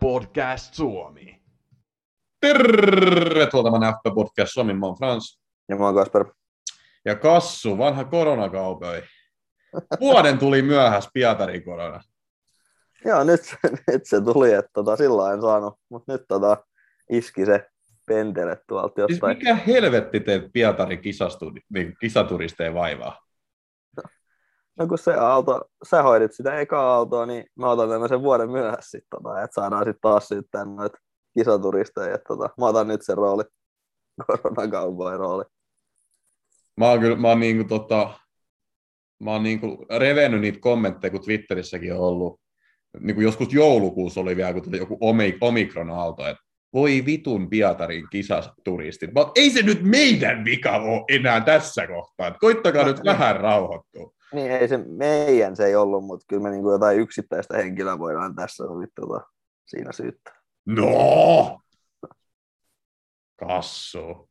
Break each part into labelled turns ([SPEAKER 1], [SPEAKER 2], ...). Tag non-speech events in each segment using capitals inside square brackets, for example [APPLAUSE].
[SPEAKER 1] Podcast Suomi.
[SPEAKER 2] Tervetuloa tämän FP Podcast Suomi, mä oon Frans.
[SPEAKER 3] Ja mä oon Kasper.
[SPEAKER 2] Ja Kassu, vanha koronakaupoi. Vuoden tuli myöhäs Pietarin korona.
[SPEAKER 3] Joo, nyt, nyt se tuli, että tota, sillä en saanut, mutta nyt tota, iski se pendele tuolta
[SPEAKER 2] Siis
[SPEAKER 3] jostain.
[SPEAKER 2] mikä helvetti Pietarin kisastudi, niin kisaturisteja vaivaa?
[SPEAKER 3] No kun se aalto, sä hoidit sitä eka aaltoa, niin mä otan tämmöisen vuoden myöhässä sit, tota, että saadaan sitten taas syyttää noita kisaturisteja. Että, tota, mä otan nyt sen rooli, [LAUGHS] koronakaupoin rooli.
[SPEAKER 2] Mä oon kyllä, mä oon niinku tota, mä oon niinku revennyt niitä kommentteja, kun Twitterissäkin on ollut. Niinku joskus joulukuussa oli vielä kun joku omi, omikron-aalto, että voi vitun Pietarin kisaturistit. Mä ei se nyt meidän vika ole enää tässä kohtaa. Koittakaa [LAUGHS] nyt vähän rauhoittua.
[SPEAKER 3] Niin ei se meidän se ei ollut, mutta kyllä me niinku jotain yksittäistä henkilöä voidaan tässä oli, tota, siinä syyttää.
[SPEAKER 2] No! Kassu.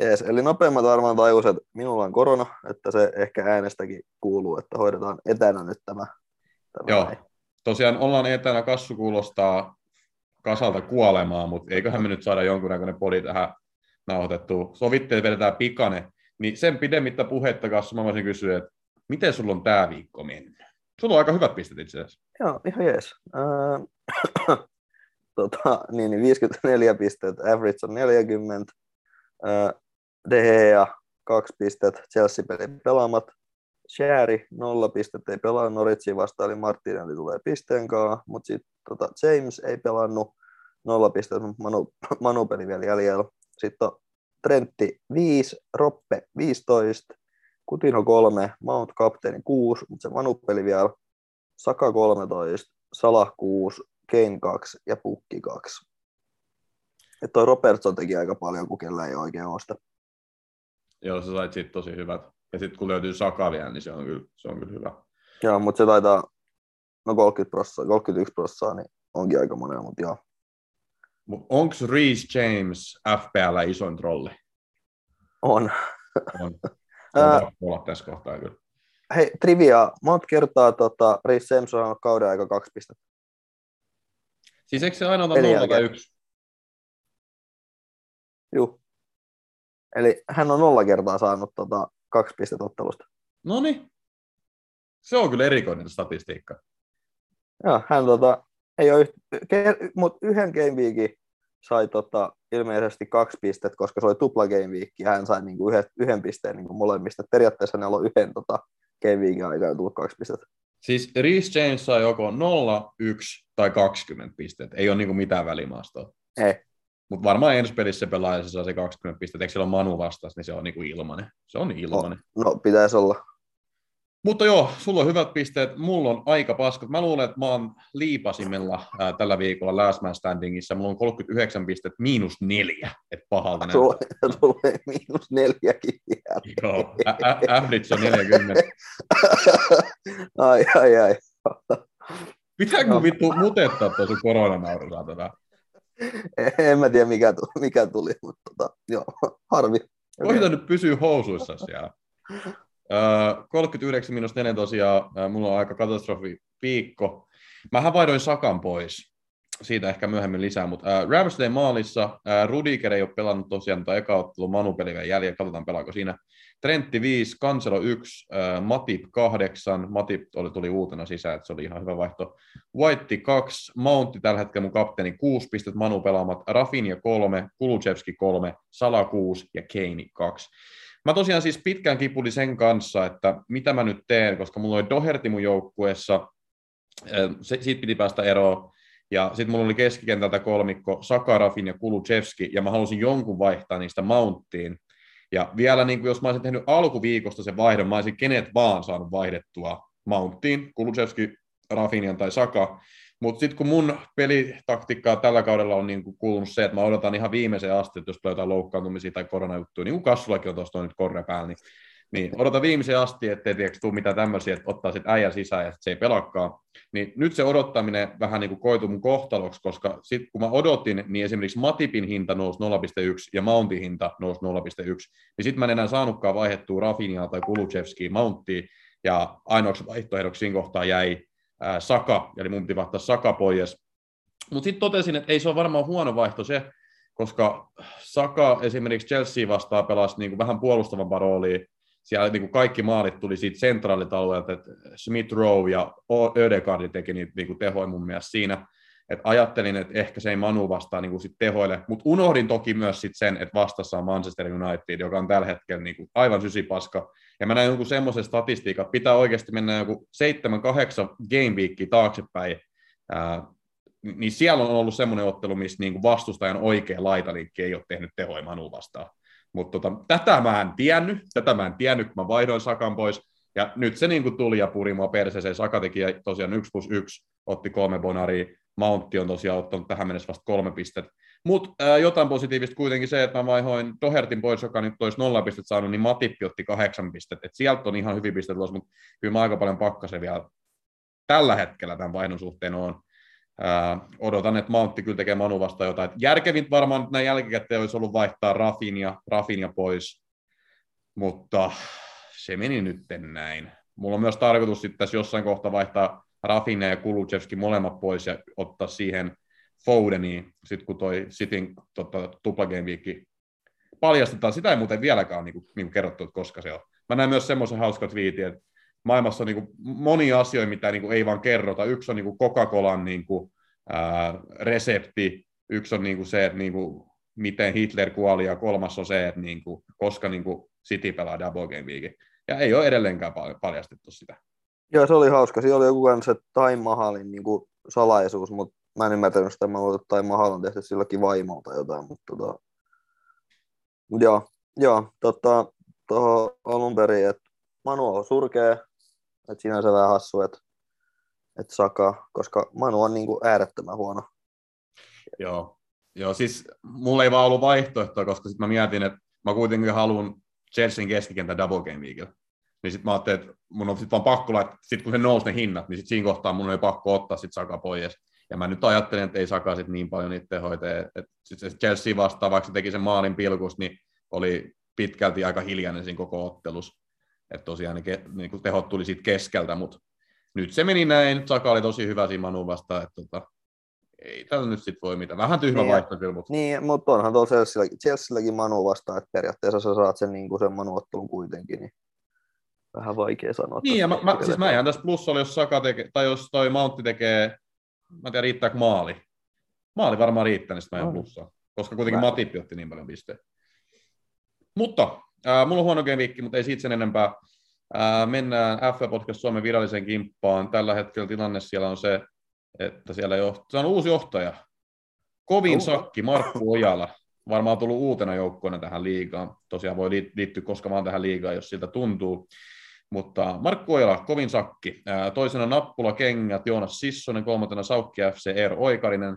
[SPEAKER 3] Jees, eli nopeammat varmaan tajus, että minulla on korona, että se ehkä äänestäkin kuuluu, että hoidetaan etänä nyt tämä. tämä
[SPEAKER 2] Joo.
[SPEAKER 3] näin.
[SPEAKER 2] Tosiaan ollaan etänä, Kassu kuulostaa kasalta kuolemaa, mutta eiköhän me nyt saada jonkunnäköinen podi tähän nauhoitettua. Sovittiin, että vedetään pikane. Niin sen pidemmittä puhetta, Kassu, mä voisin kysyä, että miten sulla on tämä viikko mennyt? Sulla on aika hyvät pistet itse asiassa.
[SPEAKER 3] Joo, ihan jees. Äh, [COUGHS] tota, niin, niin 54 pistettä, average on 40. Äh, De Gea, kaksi pistettä, Chelsea-peli pelaamat. Shari, nolla pistettä, ei pelaa Norwichin vastaan, eli Martinelli tulee pisteen kanssa, mutta sitten tota, James ei pelannut, nolla pistettä, mutta Manu, [COUGHS] Manu-peli vielä jäljellä. Sitten on Trentti 5, Roppe 15, Kutino 3, Mount kapteeni 6, mutta se Manu-peli vielä, Saka 13, Salah 6, Kane 2 ja Pukki 2. Et toi Robertson teki aika paljon, kun kellä ei oikein osta.
[SPEAKER 2] Joo, sä sait siitä tosi hyvät. Ja sitten kun löytyy Saka vielä, niin se on kyllä, se on kyllä hyvä.
[SPEAKER 3] Joo, mutta se taitaa, no 30 prossaa, 31 prossaa, niin onkin aika monella, mutta joo.
[SPEAKER 2] Mut onks Reece James FPL isoin trolli?
[SPEAKER 3] On.
[SPEAKER 2] On. [LAUGHS]
[SPEAKER 3] Ää,
[SPEAKER 2] olla tässä kohtaa kyllä.
[SPEAKER 3] Hei, trivia, monta kertaa tota, Reece James on saanut kauden aika kaksi pistettä.
[SPEAKER 2] Siis eikö se aina ota 0 tai. 1?
[SPEAKER 3] Juu. Eli hän on nolla kertaa saanut tota, kaksi pistettä ottelusta.
[SPEAKER 2] No niin. Se on kyllä erikoinen statistiikka.
[SPEAKER 3] Joo, hän tota, ei ole, mutta yhden game weekin sai tota, ilmeisesti kaksi pistettä, koska se oli tupla game week, ja hän sai niinku yhden, yhden pisteen niinku molemmista. Et Periaatteessa hänellä on yhden tota, game weekin aikana tullut kaksi pistettä.
[SPEAKER 2] Siis Reece James saa joko 0, 1 tai 20 pistettä. Ei ole niinku mitään välimaastoa.
[SPEAKER 3] Ei.
[SPEAKER 2] Mutta varmaan ensi pelissä se pelaaja se saa se 20 pistettä. Eikö siellä ole Manu vastas, niin se on niinku ilmanen. Se on ilmanen.
[SPEAKER 3] No, pitäisi olla.
[SPEAKER 2] Mutta joo, sulla on hyvät pisteet, mulla on aika paskat. Mä luulen, että mä oon liipasimella ää, tällä viikolla Last Man Standingissa. Mulla on 39 pistettä, miinus neljä, että pahalta.
[SPEAKER 3] Tulee, tulee miinus neljäkin vielä.
[SPEAKER 2] Joo, average on 40. [LAUGHS]
[SPEAKER 3] ai, ai, ai.
[SPEAKER 2] Pitääkö
[SPEAKER 3] Joo.
[SPEAKER 2] vittu mutettaa tuo sun koronanauru saatana?
[SPEAKER 3] En mä tiedä, mikä tuli, mikä tuli mutta tota, joo, harvi.
[SPEAKER 2] Koita nyt pysyä housuissa siellä. Öö, 39 minus 4 tosiaan, mulla on aika katastrofi viikko. Mä havainnoin Sakan pois. Siitä ehkä myöhemmin lisää, mutta äh, Ramsdale maalissa, äh, Rudiger ei ole pelannut tosiaan tätä eka ottelu Manu-peli vielä jäljellä, katsotaan pelaako siinä. Trentti 5, Kanselo 1, äh, Matip 8, Matip oli, tuli uutena sisään, että se oli ihan hyvä vaihto. White 2, Mountti tällä hetkellä mun kapteeni 6 pistettä, Manu pelaamat, Rafinha 3, Kulusevski 3, Sala 6 ja Kane 2. Mä tosiaan siis pitkään kipulin sen kanssa, että mitä mä nyt teen, koska mulla oli Doherty mun joukkueessa, se, siitä piti päästä eroon, ja sitten mulla oli keskikentältä kolmikko Sakarafin ja Kulusevski, ja mä halusin jonkun vaihtaa niistä Mounttiin. Ja vielä niin kuin jos mä olisin tehnyt alkuviikosta sen vaihdon, mä olisin kenet vaan saanut vaihdettua Mounttiin, Kulusevski, Rafinian tai Saka. Mutta sitten kun mun pelitaktiikkaa tällä kaudella on niin kuin kuulunut se, että mä odotan ihan viimeiseen asti, että jos tulee jotain loukkaantumisia tai koronajuttuja, niin kuin Kassullakin on tuosta nyt korre päällä, niin, niin odotan viimeiseen asti, ettei tiedätkö, tule mitään tämmöisiä, että ottaa sitten äijän sisään ja sit se ei pelakaan. Niin nyt se odottaminen vähän niin kuin koitu mun kohtaloksi, koska sitten kun mä odotin, niin esimerkiksi Matipin hinta nousi 0,1 ja Mountin hinta nousi 0,1, niin sitten mä en enää saanutkaan vaihdettua Rafiniaa tai Kulusevskiin Mounttiin, ja ainoaksi vaihtoehdoksi siinä kohtaa jäi ää, Saka, eli mun piti vaihtaa Saka pois, Mutta sitten totesin, että ei se ole varmaan huono vaihto se, koska Saka esimerkiksi Chelsea vastaan pelasi niin kuin vähän puolustavampaa roolia. Siellä niin kuin kaikki maalit tuli siitä sentraalilta alueelta, että Smith Rowe ja Ödegaard teki niitä niin kuin tehoja mun mielestä siinä. Et ajattelin, että ehkä se ei Manu vastaa niin sit tehoille, mutta unohdin toki myös sit sen, että vastassa on Manchester United, joka on tällä hetkellä niin kuin aivan sysipaska. Ja mä näin joku semmoisen statistiikan, pitää oikeasti mennä joku 7-8 game weekia taaksepäin, ää, niin siellä on ollut semmoinen ottelu, missä niin kuin vastustajan oikea laitaliikki ei ole tehnyt tehoja Manu vastaan. Mutta tota, tätä mä en tiennyt, tätä mä en tiennyt, kun mä vaihdoin Sakan pois, ja nyt se niin kuin tuli ja puri mua perseeseen. Saka teki tosiaan 1 plus 1, otti kolme bonaria, Mountti on tosiaan ottanut tähän mennessä vasta kolme pistettä. Mutta jotain positiivista kuitenkin se, että mä vaihoin Dohertin pois, joka nyt olisi nolla pistettä saanut, niin Matippi otti kahdeksan pistettä. Et sieltä on ihan hyvin pistettä tulossa, mutta kyllä mä aika paljon pakkasen vielä tällä hetkellä tämän vaihdon suhteen on. Ää, odotan, että Mountti kyllä tekee Manu vasta jotain. Et järkevin varmaan näin jälkikäteen olisi ollut vaihtaa Rafinha, Rafinha pois, mutta se meni nyt näin. Mulla on myös tarkoitus sitten tässä jossain kohtaa vaihtaa Rafinha ja Kuluchevski molemmat pois ja ottaa siihen Fodeniin, sitten kun toi Cityn tota, tuplagameviikki paljastetaan. Sitä ei muuten vieläkään niin kuin, niin kuin kerrottu, että koska se on. Mä näin myös semmoisen hauska twiitin, että maailmassa on niin kuin monia asioita, mitä niin kuin ei vaan kerrota. Yksi on niin kuin Coca-Colan niin kuin, ää, resepti, yksi on niin kuin se, että niin kuin, miten Hitler kuoli, ja kolmas on se, että niin kuin, koska niin kuin City pelaa Double Game Weekin. Ja ei ole edelleenkään paljastettu sitä.
[SPEAKER 3] Joo, se oli hauska. Siinä oli joku kanssa Time Mahalin niin kuin salaisuus, mutta mä en ymmärtänyt sitä, mä että Time Mahal on tehty silläkin vaimolta jotain, mutta tota... joo, joo, tota, tuohon alun perin, että Manu on surkea, että sinänsä vähän hassu, että, että Saka, koska Manu on niin kuin äärettömän huono.
[SPEAKER 2] Joo, joo siis mulla ei vaan ollut vaihtoehtoa, koska sitten mä mietin, että mä kuitenkin haluan Chelsean keskikentän double game weekillä niin sitten mä ajattelin, että mun on sitten vaan pakko laittaa, sit kun se nousi ne hinnat, niin sitten siinä kohtaa mun oli pakko ottaa sitten Saka pois. Ja mä nyt ajattelen, että ei Saka sitten niin paljon niitä tehoita, sitten se Chelsea vastaan, vaikka se teki sen maalin pilkus, niin oli pitkälti aika hiljainen siinä koko ottelus. Että tosiaan ne ke, niin tehot tuli siitä keskeltä, mutta nyt se meni näin. Saka oli tosi hyvä siinä Manu vastaan, että tota, ei tällä nyt sitten voi mitään. Vähän tyhmä niin, vaihto kyllä, mutta...
[SPEAKER 3] Niin, mutta onhan tuolla Chelsealläkin, Chelsealläkin Manu vastaan, että periaatteessa sä saat sen, niin kuin sen Manu-ottelun kuitenkin. Niin vähän vaikea sanoa.
[SPEAKER 2] Niin, ja mä, mä, siis mä jään tässä plussalla, jos Saka tekee, tai jos toi Mountti tekee, mä en tiedä riittääkö maali. Maali varmaan riittää, niin mä jään plussalla. Koska kuitenkin mä... Matippi otti niin paljon pisteitä. Mutta, äh, mulla on huono viikki, mutta ei siitä sen enempää. Äh, mennään F Podcast Suomen viralliseen kimppaan. Tällä hetkellä tilanne siellä on se, että siellä johtaa, se on uusi johtaja. Kovin sakki, Markku Ojala. Varmaan tullut uutena joukkoina tähän liigaan. Tosiaan voi liittyä koska vaan tähän liigaan, jos siltä tuntuu. Mutta Markku Ojala, kovin sakki. Toisena Nappula Kengät, Joonas Sissonen, kolmantena Saukki FC, Eero Oikarinen,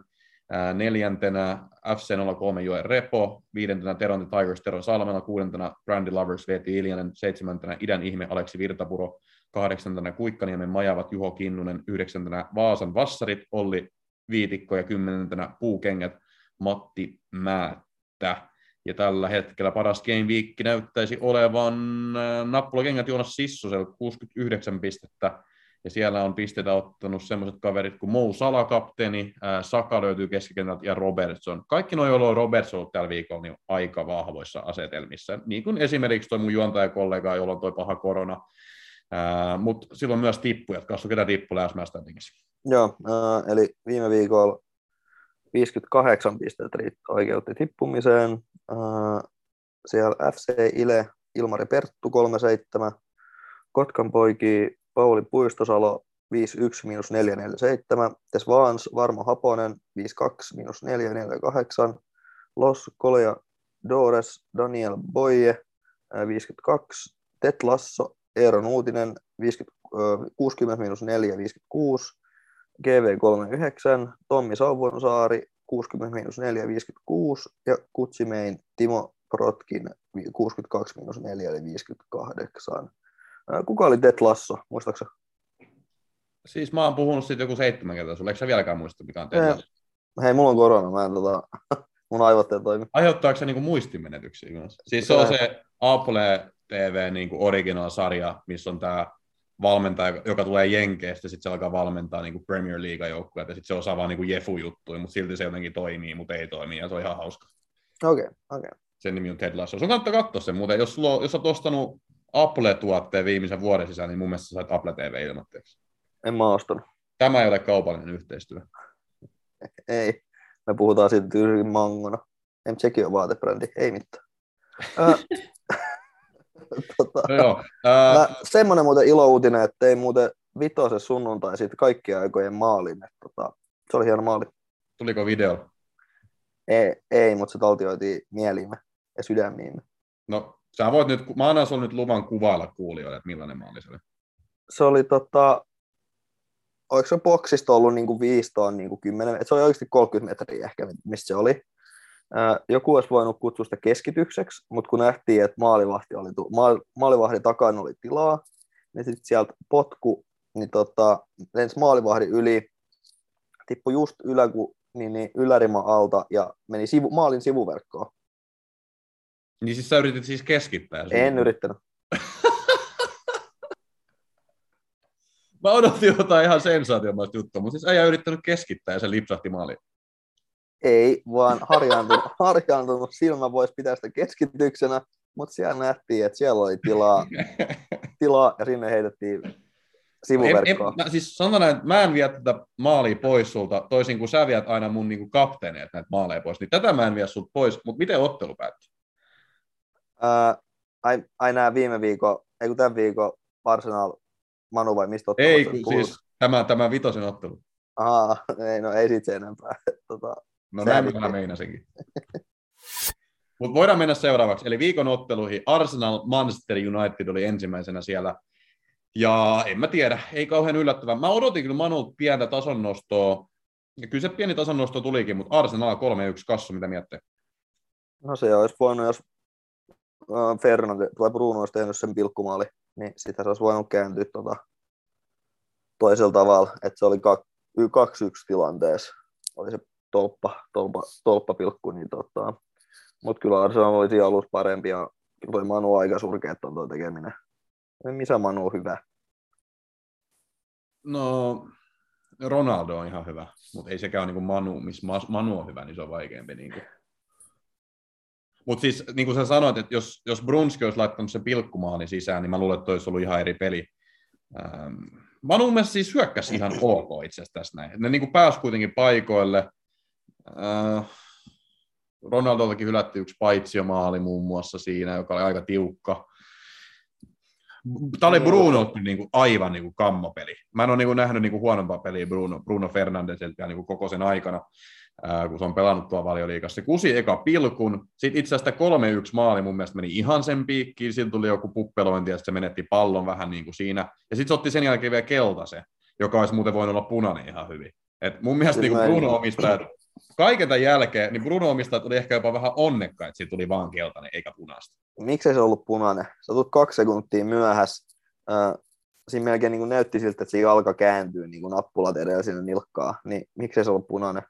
[SPEAKER 2] neljäntenä FC 03 Joen Repo, viidentenä Teron Tigers Tero Salmela, kuudentena Brandy Lovers Veeti Iljanen, seitsemäntenä Idän ihme Aleksi Virtapuro, kahdeksantena Kuikkaniemen Majavat Juho Kinnunen, yhdeksäntenä Vaasan Vassarit Olli Viitikko. Ja kymmenentenä Puukengät Matti Määttä. Ja tällä hetkellä paras game week näyttäisi olevan äh, nappulakengät Joonas Sissosel 69 pistettä. Ja siellä on pisteitä ottanut sellaiset kaverit kuin Mou Sala, kapteeni, äh, Saka löytyy keskikentältä ja Robertson. Kaikki noin, joilla on Robertson ollut tällä viikolla, niin aika vahvoissa asetelmissa. Niin kuin esimerkiksi tuo mun juontajakollega, jolla on tuo paha korona. Uh, Mutta silloin myös tippuja. Katso, ketä tippu Last
[SPEAKER 3] Joo, eli viime viikolla 58 pistettä oikeutti tippumiseen. Siellä FC Ile, Ilmari Perttu 37, Kotkan poiki Pauli Puistosalo 51 miinus 447, Tes Vaans Varmo Haponen 52 miinus 448, Los Kolea Dores Daniel Boye 52, Tet Lasso Eero Nuutinen 50, 60 miinus 4 56, GV39, Tommi Sauvonsaari 60 miinus 4, 56 ja Kutsimein Timo Protkin 62 miinus 4 eli 58. Kuka oli Det Lasso, muistaaksä?
[SPEAKER 2] Siis mä oon puhunut siitä joku seitsemän kertaa, sulla eikö sä vieläkään muista, mikä on Det Lasso?
[SPEAKER 3] Hei, mulla on korona, mä en tota, [LAUGHS] mun aivot ei toimi.
[SPEAKER 2] Aiheuttaako se niinku muistimenetyksiä? Siis se on se Apple TV niinku original-sarja, missä on tää valmentaja, joka tulee Jenkeistä, sitten se alkaa valmentaa niin kuin Premier League-joukkueet, ja sitten se osaa vaan niin kuin jefu-juttuja, mutta silti se jotenkin toimii, mutta ei toimi, ja se on ihan hauska.
[SPEAKER 3] Okei, okay, okei. Okay.
[SPEAKER 2] Sen nimi on Ted Lasso. Sun kannattaa katsoa sen muuten. Jos, sulla, jos olet ostanut Apple-tuotteen viimeisen vuoden sisään, niin mun mielestä sä sait Apple TV ilmoitteeksi.
[SPEAKER 3] En mä ostanut.
[SPEAKER 2] Tämä ei ole kaupallinen yhteistyö.
[SPEAKER 3] Ei. Me puhutaan siitä tyyliin mangona. Em, sekin on vaatebrändi. Ei mitään. [LAUGHS]
[SPEAKER 2] tota, no joo, ää...
[SPEAKER 3] semmoinen muuten ilouutinen, että ei muuten vitosen sunnuntai siitä kaikkien aikojen maalin. Että, tota, se oli hieno maali.
[SPEAKER 2] Tuliko video?
[SPEAKER 3] Ei, ei mutta se taltioitiin mieliimme ja sydämiimme.
[SPEAKER 2] No, sä voit nyt, mä annan sun nyt luvan kuvailla kuulijoille, että millainen maali se oli.
[SPEAKER 3] Se oli tota, oliko se boksista ollut niin kuin 5 niin kuin 10, että se oli oikeasti 30 metriä ehkä, mistä se oli. Joku olisi voinut kutsua sitä keskitykseksi, mutta kun nähtiin, että maalivahti oli, maalivahdin takana oli tilaa, niin sitten sieltä potku, niin tota, lensi maalivahdin yli, tippui just ylä, niin, niin ylärima alta ja meni sivu, maalin sivuverkkoon.
[SPEAKER 2] Niin siis sä yritit siis keskittää?
[SPEAKER 3] En yrittänyt. [LAUGHS]
[SPEAKER 2] Mä odotin jotain ihan sensaatiomaista juttua, mutta siis äijä yrittänyt keskittää ja se lipsahti maaliin.
[SPEAKER 3] Ei, vaan harjaantunut, [LAUGHS] harjaantunut silmä voisi pitää sitä keskityksenä, mutta siellä nähtiin, että siellä oli tilaa, tilaa ja sinne heitettiin sivuverkkoa.
[SPEAKER 2] En, en, siis sanotaan, että mä en vie tätä maalia pois sulta, toisin kuin sä viet aina mun niin kapteeneet näitä maaleja pois, niin tätä mä en vie sulta pois, mutta miten ottelu päättyi?
[SPEAKER 3] Uh, ai, ai nämä viime viikon, ei kun tämän viikon Arsenal Manu vai mistä
[SPEAKER 2] ottaa? Ei, kun siis tämä, tämä vitosen ottelu.
[SPEAKER 3] Aha, [LAUGHS] ei, no ei se enempää. [LAUGHS] Tota,
[SPEAKER 2] no näin mä meinasinkin. [LAUGHS] Mutta voidaan mennä seuraavaksi. Eli viikon otteluihin Arsenal Manchester United oli ensimmäisenä siellä. Ja en mä tiedä, ei kauhean yllättävää. Mä odotin kyllä Manulta pientä tasonnostoa. Ja kyllä se pieni tasonnosto tulikin, mutta Arsenal 3-1 kassu, mitä miettii?
[SPEAKER 3] No se olisi voinut, jos Fernando tai Bruno olisi tehnyt sen pilkkumaali, niin sitä se olisi voinut kääntyä tuota toisella tavalla, että se oli 2-1 tilanteessa, oli se tolppa, tolppa, tolppapilkku, niin tota, mutta kyllä Arsenal oli alussa parempi ja toi Manu aika surkea on tuo tekeminen. Missä Manu on hyvä?
[SPEAKER 2] No, Ronaldo on ihan hyvä, mutta ei sekään ole niin Manu, missä Manu on hyvä, niin se on vaikeampi. Niin. Mutta siis niin kuin sä sanoit, että jos, jos Brunski olisi laittanut sen pilkkumaalin sisään, niin mä luulen, että olisi ollut ihan eri peli. Ähm, Manu mielestä siis hyökkäsi ihan ok itse asiassa tässä näin. Ne niin kuin pääsi kuitenkin paikoille. Äh, Ronaldoltakin hylätti yksi paitsiomaali muun muassa siinä, joka oli aika tiukka. Tämä oli Bruno niin kuin aivan niin kuin kammopeli. Mä en ole niin kuin nähnyt niin kuin huonompaa peliä Bruno, Bruno Fernandesilta niin kuin koko sen aikana kun se on pelannut tuolla valioliikassa. Se kusi eka pilkun, sitten itse asiassa 3-1 maali mun mielestä meni ihan sen piikkiin, sillä tuli joku puppelointi ja se menetti pallon vähän niin kuin siinä. Ja sitten se otti sen jälkeen vielä keltaisen, joka olisi muuten voinut olla punainen ihan hyvin. Et mun mielestä niin Bruno omistajat, kaiken tämän jälkeen, niin Bruno omistajat oli ehkä jopa vähän onnekka, että siitä tuli vaan keltainen eikä punaista.
[SPEAKER 3] Miksei se ollut punainen? Sä tulet kaksi sekuntia myöhässä. Äh, siinä melkein niin näytti siltä, että siinä alkaa kääntyä niin kuin nappulat edellä sinne nilkkaa. Niin miksei se ollut punainen?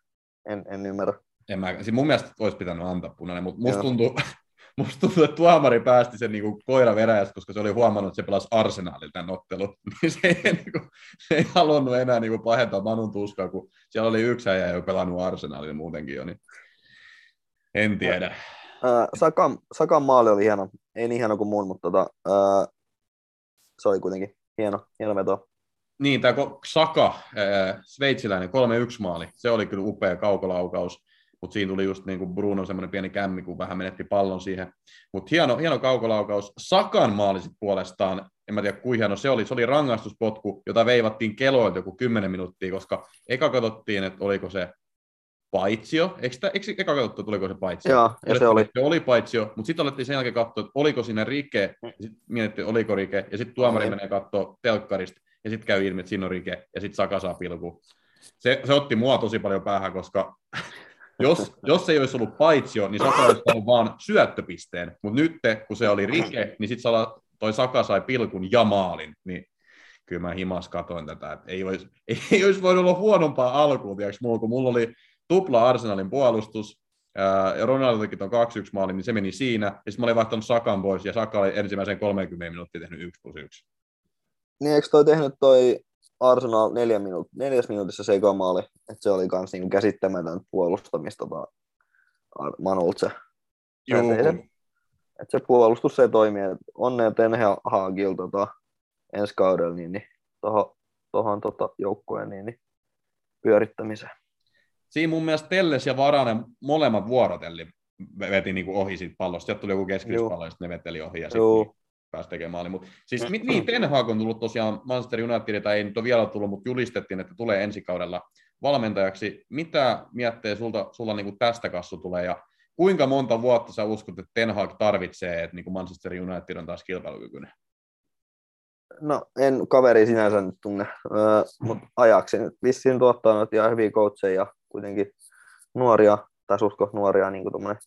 [SPEAKER 3] En, en ymmärrä.
[SPEAKER 2] En mä, siis mun mielestä olisi pitänyt antaa punainen, mutta musta tuntuu, [LAUGHS] musta tuntuu, että tuomari päästi sen niin koira veräjästä, koska se oli huomannut, että se pelasi arsenaalilla tämän ottelun. [LAUGHS] Niin se ei, niin kuin, se ei halunnut enää niin kuin pahentaa Manun tuskaa, kun siellä oli yksi äijä jo pelannut arsenaalilla muutenkin jo. Niin en tiedä.
[SPEAKER 3] Äh, Sakan, Sakan maali oli hieno. Ei niin hieno kuin mun, mutta tota, äh, se oli kuitenkin hieno, hieno veto.
[SPEAKER 2] Niin, tämä Saka, äh, sveitsiläinen 3-1 maali, se oli kyllä upea kaukolaukaus, mutta siinä tuli just niin kuin Bruno semmoinen pieni kämmi, kun vähän menetti pallon siihen. Mutta hieno, hieno kaukolaukaus. Sakan maali sit puolestaan, en mä tiedä kuinka hieno se oli, se oli rangaistuspotku, jota veivattiin keloilta joku 10 minuuttia, koska eka katsottiin, että oliko se paitsio. Eikö, sitä, eikö eka katsottu, tuliko se paitsio?
[SPEAKER 3] Joo, ja se oli.
[SPEAKER 2] Se oli paitsio, mutta sitten alettiin sen jälkeen katsoa, että oliko siinä rike, ja sitten mietittiin, oliko rike, ja sitten tuomari menee katsoa telkkarista, ja sitten käy ilmi, että siinä on rike, ja sitten Saka saa pilku. Se, se otti mua tosi paljon päähän, koska jos, jos ei olisi ollut paitsio, niin Saka olisi ollut vaan syöttöpisteen, mutta nyt kun se oli rike, niin sitten toi Saka sai pilkun ja maalin, niin kyllä mä himas katoin tätä, että ei olisi, [LAUGHS] ei olisi voinut olla huonompaa alkuun, tiedätkö, mulla, kun mulla oli tupla Arsenalin puolustus, ja Ronaldokin on 2-1 maali, niin se meni siinä, ja sitten mä olin vaihtanut Sakan pois, ja Saka oli ensimmäisen 30 minuuttia tehnyt 1 plus 1.
[SPEAKER 3] niin eikö toi tehnyt toi Arsenal neljä minuut, neljäs minuutissa sekomaali, että se oli kans niinku käsittämätön puolustamista tota Manult se.
[SPEAKER 2] Joo.
[SPEAKER 3] Että se puolustus ei toimi. Et onnea Ten Hagil tota, ensi kaudella niin, niin tohon tota, joukkueen niin, niin, pyörittämiseen.
[SPEAKER 2] Siinä mun mielestä Telles ja Varanen molemmat vuorotelli veti niin kuin ohi siitä pallosta. Sieltä tuli joku keskityspallo, ja ne veteli ohi ja sitten pääsi tekemään maali. Mut, siis niin, Ten Hag on tullut tosiaan Manchester United, tai ei nyt ole vielä tullut, mutta julistettiin, että tulee ensi kaudella valmentajaksi. Mitä miettii sulta, sulla niin kuin tästä kassu tulee ja kuinka monta vuotta sä uskot, että Ten Hag tarvitsee, että niin kuin Manchester United on taas kilpailukykyinen?
[SPEAKER 3] No, en kaveri sinänsä nyt tunne, öö, mutta ajaksi nyt vissiin tuottaa nyt ihan hyviä coacheja ja kuitenkin nuoria, tai susko nuoria, niin kuin tuommoinen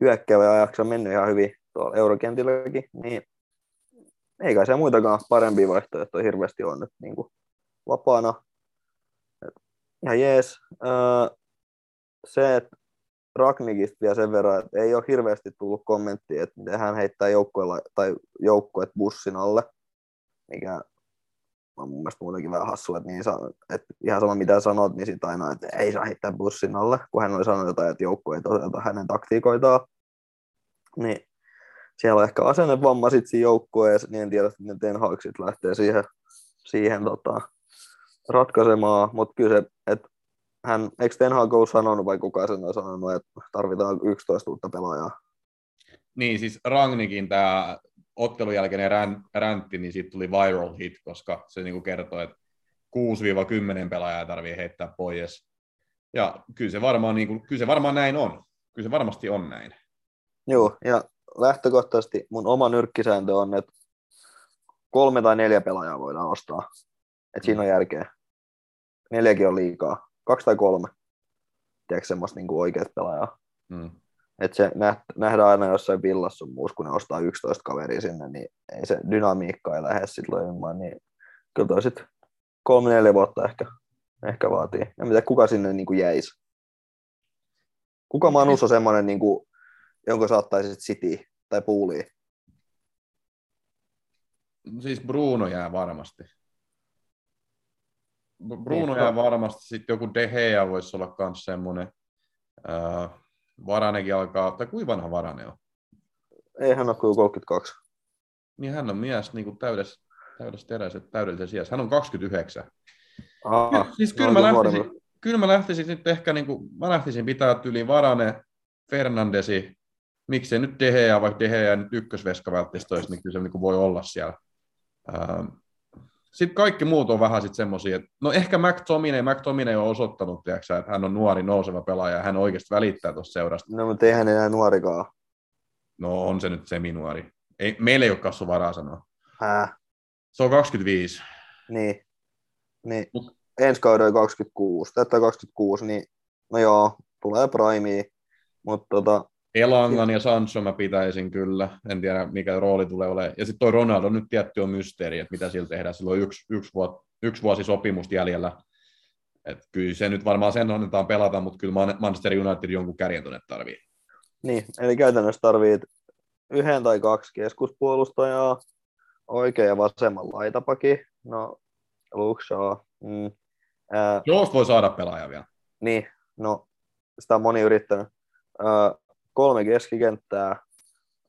[SPEAKER 3] hyökkäävä ajaksi on mennyt ihan hyvin tuolla eurokentilläkin, niin ei kai se muitakaan parempia vaihtoehtoja hirveästi on nyt niin kuin vapaana. Ihan jees. Se, että Ragnikista vielä sen verran, että ei ole hirveästi tullut kommenttia, että miten hän heittää joukkueella tai joukkueet bussin alle, mikä on mun mielestä muutenkin vähän hassu, että, niin että ihan sama mitä sanot, niin sit aina, että ei saa heittää bussin alle, kun hän oli sanonut jotain, että joukkue ei toteuta hänen taktiikoitaan. Niin siellä on ehkä asennevamma sit siinä joukkueessa, niin en tiedä, miten Ten Hag sit lähtee siihen, siihen tota, ratkaisemaan, mutta kyllä se, että hän, eikö Ten Hag ole sanonut vai kuka sen on sanonut, että tarvitaan 11 uutta pelaajaa?
[SPEAKER 2] Niin, siis Rangnikin tämä ottelun jälkeinen rän, räntti, niin siitä tuli viral hit, koska se niin kertoo, että 6-10 pelaajaa tarvii heittää pois. Ja kyllä se, varmaan, niin kuin, kyllä se varmaan näin on. Kyllä se varmasti on näin.
[SPEAKER 3] Joo, ja lähtökohtaisesti mun oma nyrkkisääntö on, että kolme tai neljä pelaajaa voidaan ostaa. Et siinä on järkeä. Neljäkin on liikaa. Kaksi tai kolme. Tiedätkö semmoista niin oikeat pelaajaa?
[SPEAKER 2] Mm.
[SPEAKER 3] Et se nähdään aina jossain villassa sun muussa, kun ne ostaa 11 kaveria sinne, niin ei se dynamiikka ei lähde sitten loimaan, niin kyllä toi sitten kolme neljä vuotta ehkä, ehkä vaatii. Ja mitä kuka sinne niin kuin jäisi? Kuka Manus on semmoinen, niin kuin, jonka saattaisit City tai puuliin?
[SPEAKER 2] Siis Bruno jää varmasti. Bruno
[SPEAKER 3] Niin,
[SPEAKER 2] jää
[SPEAKER 3] no.
[SPEAKER 2] varmasti, sitten joku De Gea voisi olla myös semmoinen. Äh, Varanekin alkaa, tai kuinka vanha Varane on?
[SPEAKER 3] Ei hän ole kyllä 32.
[SPEAKER 2] Niin hän on mies niin kuin täydessä, täydessä terässä, täydellisessä sijassa. Hän on 29.
[SPEAKER 3] Aha,
[SPEAKER 2] siis
[SPEAKER 3] no
[SPEAKER 2] kyllä,
[SPEAKER 3] on
[SPEAKER 2] mä lähtisin, kyllä mä lähtisin nyt ehkä, niin kuin, mä lähtisin pitää yli Varane, Fernandesi, miksei nyt De Gea, vaikka De Gea nyt ykkösveska välttämättä olisi, niin kyllä se niin voi olla siellä. Ähm, sitten kaikki muut on vähän sitten semmoisia, että no ehkä McTominay, McTominay on osoittanut, tiiäksä, että hän on nuori nouseva pelaaja ja hän oikeasti välittää tuosta seurasta.
[SPEAKER 3] No, mutta eihän enää nuorikaan.
[SPEAKER 2] No on se nyt seminuori. Ei, meillä ei ole kasvu varaa sanoa.
[SPEAKER 3] Hää,
[SPEAKER 2] Se on 25.
[SPEAKER 3] niin. niin.
[SPEAKER 2] Mut-
[SPEAKER 3] Ensi kaudella 26, tätä 26, niin no joo, tulee primea, mutta tota,
[SPEAKER 2] Elangan ja Sancho mä pitäisin kyllä. En tiedä, mikä rooli tulee olemaan. Ja sitten toi Ronaldo nyt tietty on mysteeri, että mitä sillä tehdään. Sillä on yksi, yksi, vuot, yksi vuosi sopimusta jäljellä. Et kyllä se nyt varmaan sen annetaan pelata, mutta kyllä Man- Manchester United jonkun kärjen tuonne tarvii.
[SPEAKER 3] Niin, eli käytännössä tarvit yhden tai kaksi keskuspuolustajaa, oikein ja vasemman laitapaki, no Luke Shaw, mm, ää,
[SPEAKER 2] Joost voi saada pelaaja vielä.
[SPEAKER 3] niin, no sitä on moni yrittänyt, ää, kolme keskikenttää,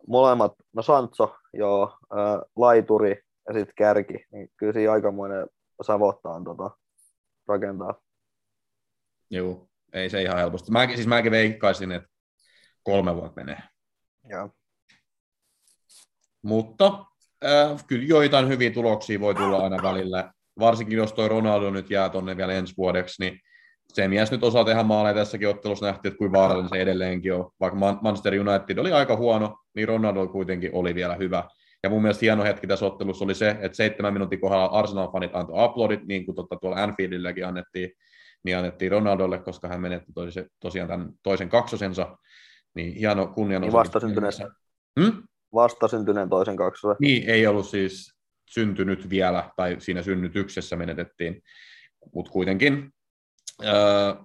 [SPEAKER 3] molemmat, no Sancho, joo, ää, laituri ja sitten kärki, niin kyllä siinä aikamoinen savotta on tota, rakentaa.
[SPEAKER 2] Joo, ei se ihan helposti. Mäkin, siis mäkin veikkaisin, että kolme vuotta menee.
[SPEAKER 3] Joo.
[SPEAKER 2] Mutta äh, kyllä joitain hyviä tuloksia voi tulla aina välillä. Varsinkin jos toi Ronaldo nyt jää tonne vielä ensi vuodeksi, niin se mies nyt osaa tehdä maaleja tässäkin ottelussa nähtiin, että kuinka vaarallinen se edelleenkin on. Vaikka Man- Manchester United oli aika huono, niin Ronaldo kuitenkin oli vielä hyvä. Ja mun mielestä hieno hetki tässä ottelussa oli se, että seitsemän minuutin kohdalla Arsenal-fanit antoi uploadit, niin kuin totta tuolla Anfieldilläkin annettiin, niin annettiin Ronaldolle, koska hän menetti tosi, tosiaan tämän toisen kaksosensa. Niin hieno kunnianosoitus.
[SPEAKER 3] Niin vastasyntyneessä.
[SPEAKER 2] Hmm?
[SPEAKER 3] Vastasyntyneen toisen kaksosen.
[SPEAKER 2] Niin, ei ollut siis syntynyt vielä, tai siinä synnytyksessä menetettiin, mutta kuitenkin.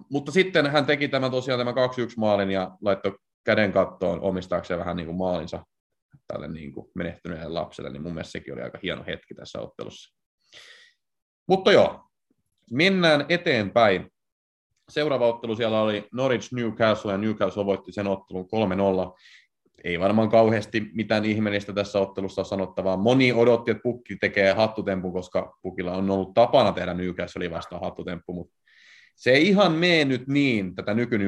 [SPEAKER 2] Mutta sitten hän teki tämän tosiaan tämän 2-1 maalin ja laittoi käden kattoon omistaakseen vähän niin kuin maalinsa tälle niin kuin menehtyneelle lapselle, niin mun mielestä sekin oli aika hieno hetki tässä ottelussa. Mutta joo, mennään eteenpäin. Seuraava ottelu siellä oli Norwich Newcastle ja Newcastle voitti sen ottelun 3-0. Ei varmaan kauheasti mitään ihmeellistä tässä ottelussa sanottavaa. Moni odotti, että pukki tekee hattutempun, koska pukilla on ollut tapana tehdä Newcastle vastaan hattutemppu, mutta se ei ihan mene nyt niin tätä nyky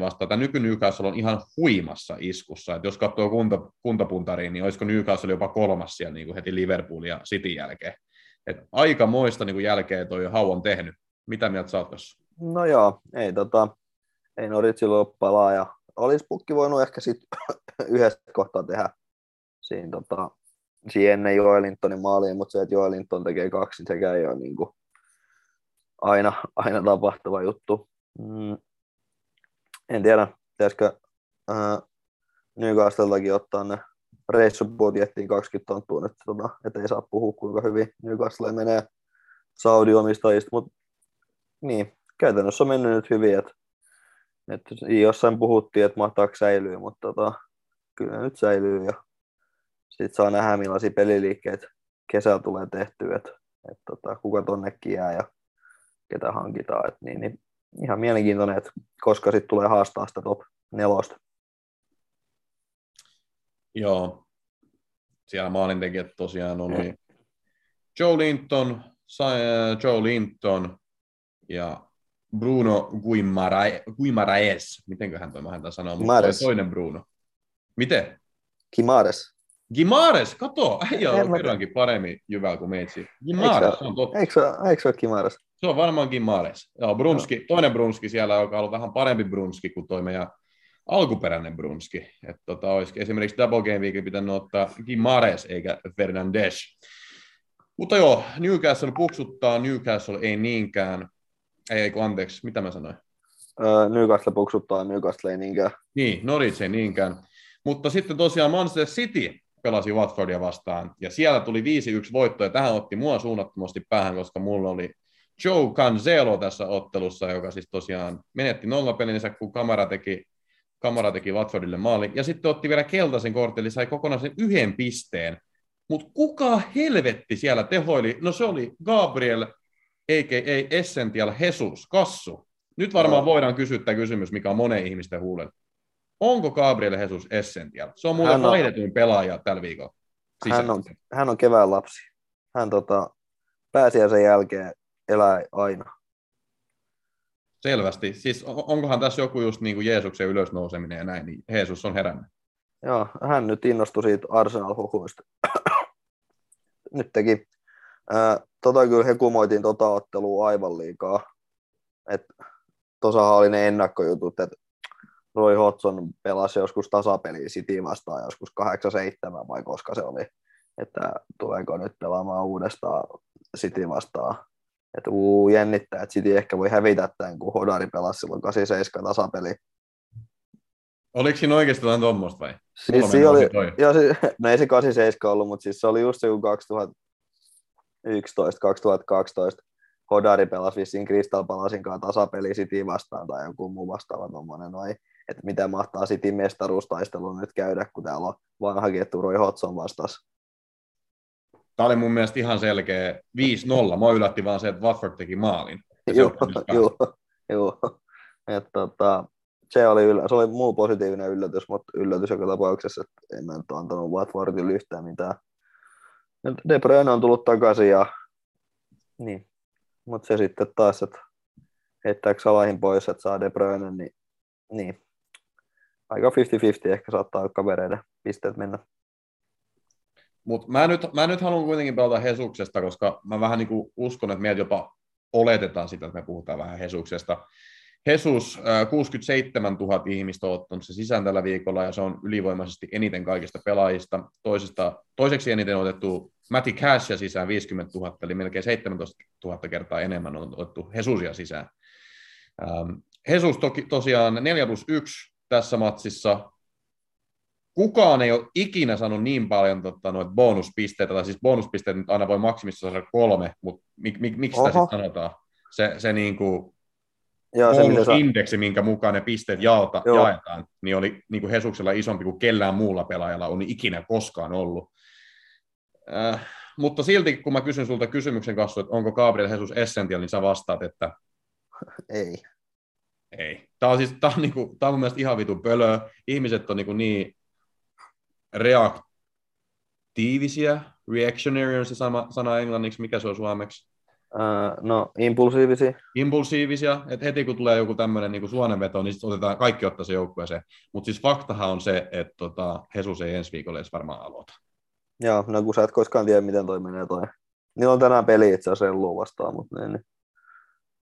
[SPEAKER 2] vastaan. Tämä nyky on ihan huimassa iskussa. Et jos katsoo kunta, kuntapuntariin, niin olisiko Newcastle jopa kolmas siellä niin kuin heti Liverpool ja City jälkeen. Et aika moista niin kuin jälkeen toi Hau on tehnyt. Mitä mieltä sä oot tuossa?
[SPEAKER 3] No joo, ei, tota, ei Noritsilla ole palaa ja olisi pukki voinut ehkä sit [LAUGHS] yhdessä kohtaa tehdä siinä, tota, siinä ennen Joelintonin maaliin, mutta se, että Joelinton tekee kaksi, niin sekään ei ole niin kuin aina, aina tapahtuva juttu. Mm. En tiedä, pitäisikö äh, Newcastlellakin ottaa ne reissubudjettiin 20 tonttua nyt, tota, että ei saa puhua kuinka hyvin Newcastle menee Saudi-omistajista, mutta niin, käytännössä on mennyt nyt hyvin, että, että jossain puhuttiin, että mahtaako säilyä, mutta tota, kyllä nyt säilyy ja sitten saa nähdä millaisia peliliikkeitä kesällä tulee tehtyä, että, että tota, kuka tonnekin jää ja ketä hankitaan, että niin, niin ihan mielenkiintoinen, että koska sitten tulee haastaa sitä top nelosta.
[SPEAKER 2] Joo, siellä maalintekijät tosiaan oli Joe Linton, Joe Linton ja Bruno Guimaraes, mitenköhän toi häntä sanoo, mutta toinen Bruno. Miten?
[SPEAKER 3] Gimares.
[SPEAKER 2] Gimares, kato, äijä on kerrankin paremmin jyvällä kuin meitsi. Gimares,
[SPEAKER 3] se on totta. Eikö se, eikö se ole Gimares?
[SPEAKER 2] Se on varmaan Gimares. Joo, Brunski, no. toinen Brunski siellä, joka on ollut vähän parempi Brunski kuin toi meidän alkuperäinen Brunski. Että tota, olisi esimerkiksi Double Game Weekin pitänyt ottaa Gimares eikä Fernandes. Mutta joo, Newcastle puksuttaa, Newcastle ei niinkään. Ei, ei anteeksi, mitä mä sanoin?
[SPEAKER 3] Öö, Newcastle puksuttaa, Newcastle ei niinkään.
[SPEAKER 2] Niin, Norwich ei niinkään. Mutta sitten tosiaan Manchester City pelasi Watfordia vastaan, ja siellä tuli 5-1 voitto, ja tähän otti mua suunnattomasti päähän, koska mulla oli Joe Cancelo tässä ottelussa, joka siis tosiaan menetti nollapelinsä, kun kamera teki, kamera teki Watfordille maali, ja sitten otti vielä keltaisen kortin, eli sai kokonaisen yhden pisteen. Mutta kuka helvetti siellä tehoili? No se oli Gabriel, a.k.a. Essential Jesus, Kassu. Nyt varmaan voidaan kysyä tämä kysymys, mikä on monen ihmisten huulen. Onko Gabriel Jesus Essential? Se on muuten vaihdetuin pelaaja tällä viikolla.
[SPEAKER 3] Hän on, hän on kevään lapsi. Hän tota, pääsiäisen jälkeen elää aina.
[SPEAKER 2] Selvästi. Siis onkohan tässä joku just niin kuin Jeesuksen ylösnouseminen ja näin, niin Jeesus on herännyt.
[SPEAKER 3] Joo, hän nyt innostui siitä Arsenal-huhuista. [COUGHS] nyt teki. Ää, tota kyllä hekumoitiin tota ottelua aivan liikaa. Et, tosahan oli ne ennakkojutut, että Roy Hodgson pelasi joskus tasapeliä City vastaan joskus 8-7 vai koska se oli, että tuleeko nyt pelaamaan uudestaan City vastaan. Että uu, jännittää, että City ehkä voi hävitä tämän, kun Hodari pelasi silloin 8-7 tasapeli.
[SPEAKER 2] Oliko siinä oikeasti jotain tuommoista vai?
[SPEAKER 3] Siis se oli, jo, siis, [LAUGHS] no ei se 87 ollut, mutta siis se oli just se 2011-2012. Hodari pelasi vissiin Crystal Palasin kanssa tasapeli City vastaan tai joku muu vastaava tuommoinen noin että mitä mahtaa City mestaruustaistelu nyt käydä, kun täällä on vanha kettu Roy Hodgson vastas.
[SPEAKER 2] Tämä oli mun mielestä ihan selkeä 5-0. Mua yllätti vaan se, että Watford teki maalin.
[SPEAKER 3] Joo, joo, joo. Et, tota, se, oli, se oli muu positiivinen yllätys, mutta yllätys joka tapauksessa, että en mä nyt antanut Watfordille yhtään mitään. De Bruyne on tullut takaisin ja niin. Mutta se sitten taas, että heittääkö Salahin pois, että saa De Bruyne, niin, niin aika 50-50 ehkä saattaa kavereiden pisteet mennä.
[SPEAKER 2] Mutta mä nyt, mä nyt haluan kuitenkin pelata Hesuksesta, koska mä vähän niin kuin uskon, että meiltä jopa oletetaan sitä, että me puhutaan vähän Hesuksesta. Hesus, 67 000 ihmistä on ottanut se sisään tällä viikolla, ja se on ylivoimaisesti eniten kaikista pelaajista. Toisesta, toiseksi eniten on otettu Matti Cashia sisään 50 000, eli melkein 17 000 kertaa enemmän on otettu Hesusia sisään. Jesus toki, tosiaan 4 plus 1 tässä matsissa. Kukaan ei ole ikinä saanut niin paljon tota, noita bonuspisteitä, tai siis bonuspisteet nyt aina voi maksimissa saada kolme, mutta mik, mik, miksi sitä sitten sanotaan? Se, se niin kuin Joo, bonusindeksi, minkä mukaan ne pisteet jaota, jaetaan, niin oli niin kuin Hesuksella isompi kuin kellään muulla pelaajalla on ikinä koskaan ollut. Äh, mutta silti kun mä kysyn sulta kysymyksen kanssa, että onko Gabriel Jesus essential, niin sä vastaat, että
[SPEAKER 3] Ei.
[SPEAKER 2] Ei. Tämä on siis tää on, niinku, tää on mun mielestä ihan vitun pölö. Ihmiset on niinku niin reaktiivisia. Reactionary on se sama, sana englanniksi, mikä se on suomeksi?
[SPEAKER 3] Öö, no, impulsiivisia.
[SPEAKER 2] impulsiivisia, että heti kun tulee joku tämmöinen niin suonenveto, niin sit otetaan, kaikki ottaa se joukkueeseen. Mutta siis faktahan on se, että tota, Jesus ei ensi viikolla edes varmaan aloita.
[SPEAKER 3] Joo, no kun sä et koskaan tiedä, miten toi menee toi. Niillä on tänään peli itse asiassa vastaan, mutta niin, niin,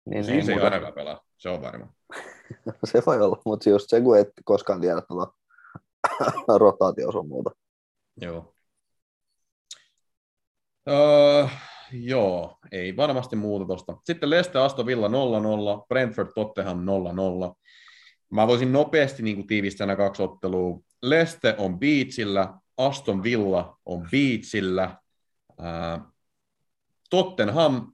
[SPEAKER 3] niin
[SPEAKER 2] Siis ei
[SPEAKER 3] muuta.
[SPEAKER 2] ainakaan pelaa, se on varma. [LAUGHS]
[SPEAKER 3] se voi olla, mutta just se, kun et koskaan tiedä tuota [LAUGHS] rotaatio sun muuta.
[SPEAKER 2] Joo. Öö, joo, ei varmasti muuta tosta. Sitten Leste Aston Villa 0-0, Brentford Tottenham 0-0. Mä voisin nopeasti niin tiivistää nämä kaksi ottelua. Leste on Beachillä, Aston Villa on Beachillä. Ää, Tottenham,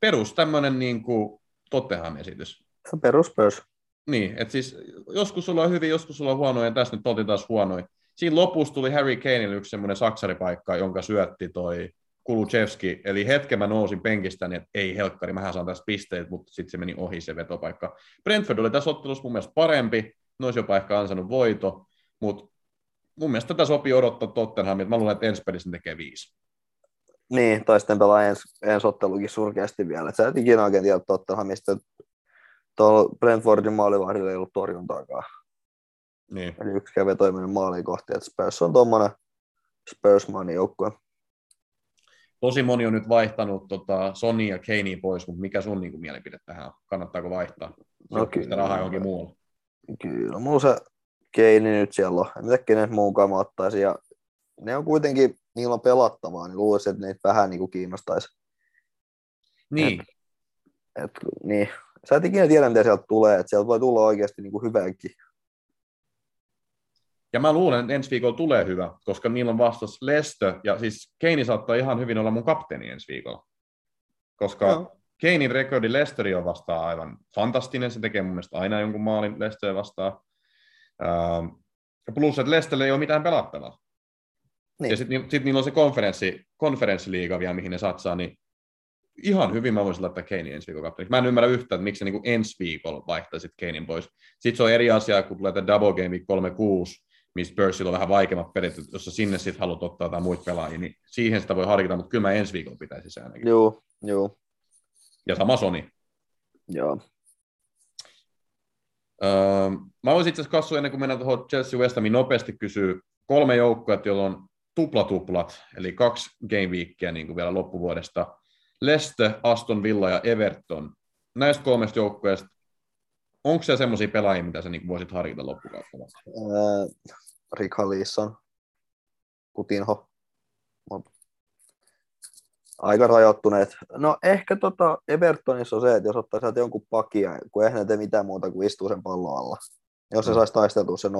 [SPEAKER 2] perus tämmöinen niin kuin Tottenham-esitys.
[SPEAKER 3] Se peruspörs.
[SPEAKER 2] Niin, että siis joskus sulla on hyvin, joskus sulla on huonoja, ja tässä nyt oltiin taas huonoja. Siinä lopussa tuli Harry Kaneille yksi semmoinen saksaripaikka, jonka syötti toi Kuluchevski, eli hetken mä nousin penkistä, niin että ei helkkari, mähän saan tästä pisteet, mutta sitten se meni ohi se vetopaikka. Brentford oli tässä ottelussa mun mielestä parempi, ne olisi jopa ehkä ansainnut voito, mutta mun mielestä tätä sopii odottaa Tottenhamilta, mä luulen, että ensi pelissä ne tekee viisi.
[SPEAKER 3] Niin, tai sitten pelaa ens, ensi ottelukin surkeasti vielä. Et sä et ikinä oikein tiedä Tottenhamista, että tuolla Brentfordin maalivahdilla ei ollut torjuntaakaan.
[SPEAKER 2] Niin.
[SPEAKER 3] Eli yksikään veto ei mennyt maaliin kohti, että Spurs on tuommoinen Spursmanin joukkue.
[SPEAKER 2] Tosi moni on nyt vaihtanut tota Sony ja Kanea pois, mutta mikä sun niin kuin, mielipide tähän on? Kannattaako vaihtaa?
[SPEAKER 3] No
[SPEAKER 2] Sitä
[SPEAKER 3] kyllä.
[SPEAKER 2] rahaa johonkin muualle.
[SPEAKER 3] Kyllä, mulla se Keini nyt siellä on. Kenen muunkaan mä ottaisin. Ja ne on kuitenkin, niillä on pelattavaa, niin luulisin, että niitä vähän niin kuin kiinnostaisi.
[SPEAKER 2] Niin,
[SPEAKER 3] Et, niin. Sä et ikinä tiedä, mitä sieltä tulee. Että sieltä voi tulla oikeasti niin kuin hyvääkin.
[SPEAKER 2] Ja mä luulen, että ensi viikolla tulee hyvä, koska niillä on vastas Lestö, ja siis Keini saattaa ihan hyvin olla mun kapteeni ensi viikolla. Koska
[SPEAKER 3] Joo.
[SPEAKER 2] Keinin rekordi Lesteria on vastaan aivan fantastinen, se tekee mun mielestä aina jonkun maalin Lestöä vastaan. Ähm, ja plus, että Lesterille ei ole mitään pelattavaa.
[SPEAKER 3] Niin.
[SPEAKER 2] Ja sitten sit niillä on se konferenssi, konferenssiliiga vielä, mihin ne satsaa, niin ihan hyvin mä voisin laittaa Keinin ensi viikon kapteeniksi. Mä en ymmärrä yhtään, että miksi se niin ensi viikolla vaihtaisit Keinin pois. Sitten se on eri asia, kun tulee tämä Double Game Week 36, missä Spursilla on vähän vaikeammat pelit, jos sinne sitten haluat ottaa jotain muita pelaajia, niin siihen sitä voi harkita, mutta kyllä mä ensi viikolla pitäisi se ainakin.
[SPEAKER 3] Joo, joo,
[SPEAKER 2] Ja sama Sony.
[SPEAKER 3] joo.
[SPEAKER 2] Öö, mä voisin itse asiassa katsoa ennen kuin mennään tuohon Chelsea West Hamiin nopeasti kysyä kolme joukkoa, joilla on tuplatuplat, eli kaksi game weekia niin kuin vielä loppuvuodesta. Leste, Aston Villa ja Everton. Näistä kolmesta joukkueesta, onko se semmoisia pelaajia, mitä sä niin voisit harkita loppukautta?
[SPEAKER 3] Ää, Rick Halisson, Kutinho. Aika rajoittuneet. No ehkä tota Evertonissa on se, että jos ottaa sieltä jonkun pakia, kun eihän ne tee mitään muuta kuin istuu sen pallon alla. Jos se
[SPEAKER 2] Mm.
[SPEAKER 3] saisi taisteltua se 0-0.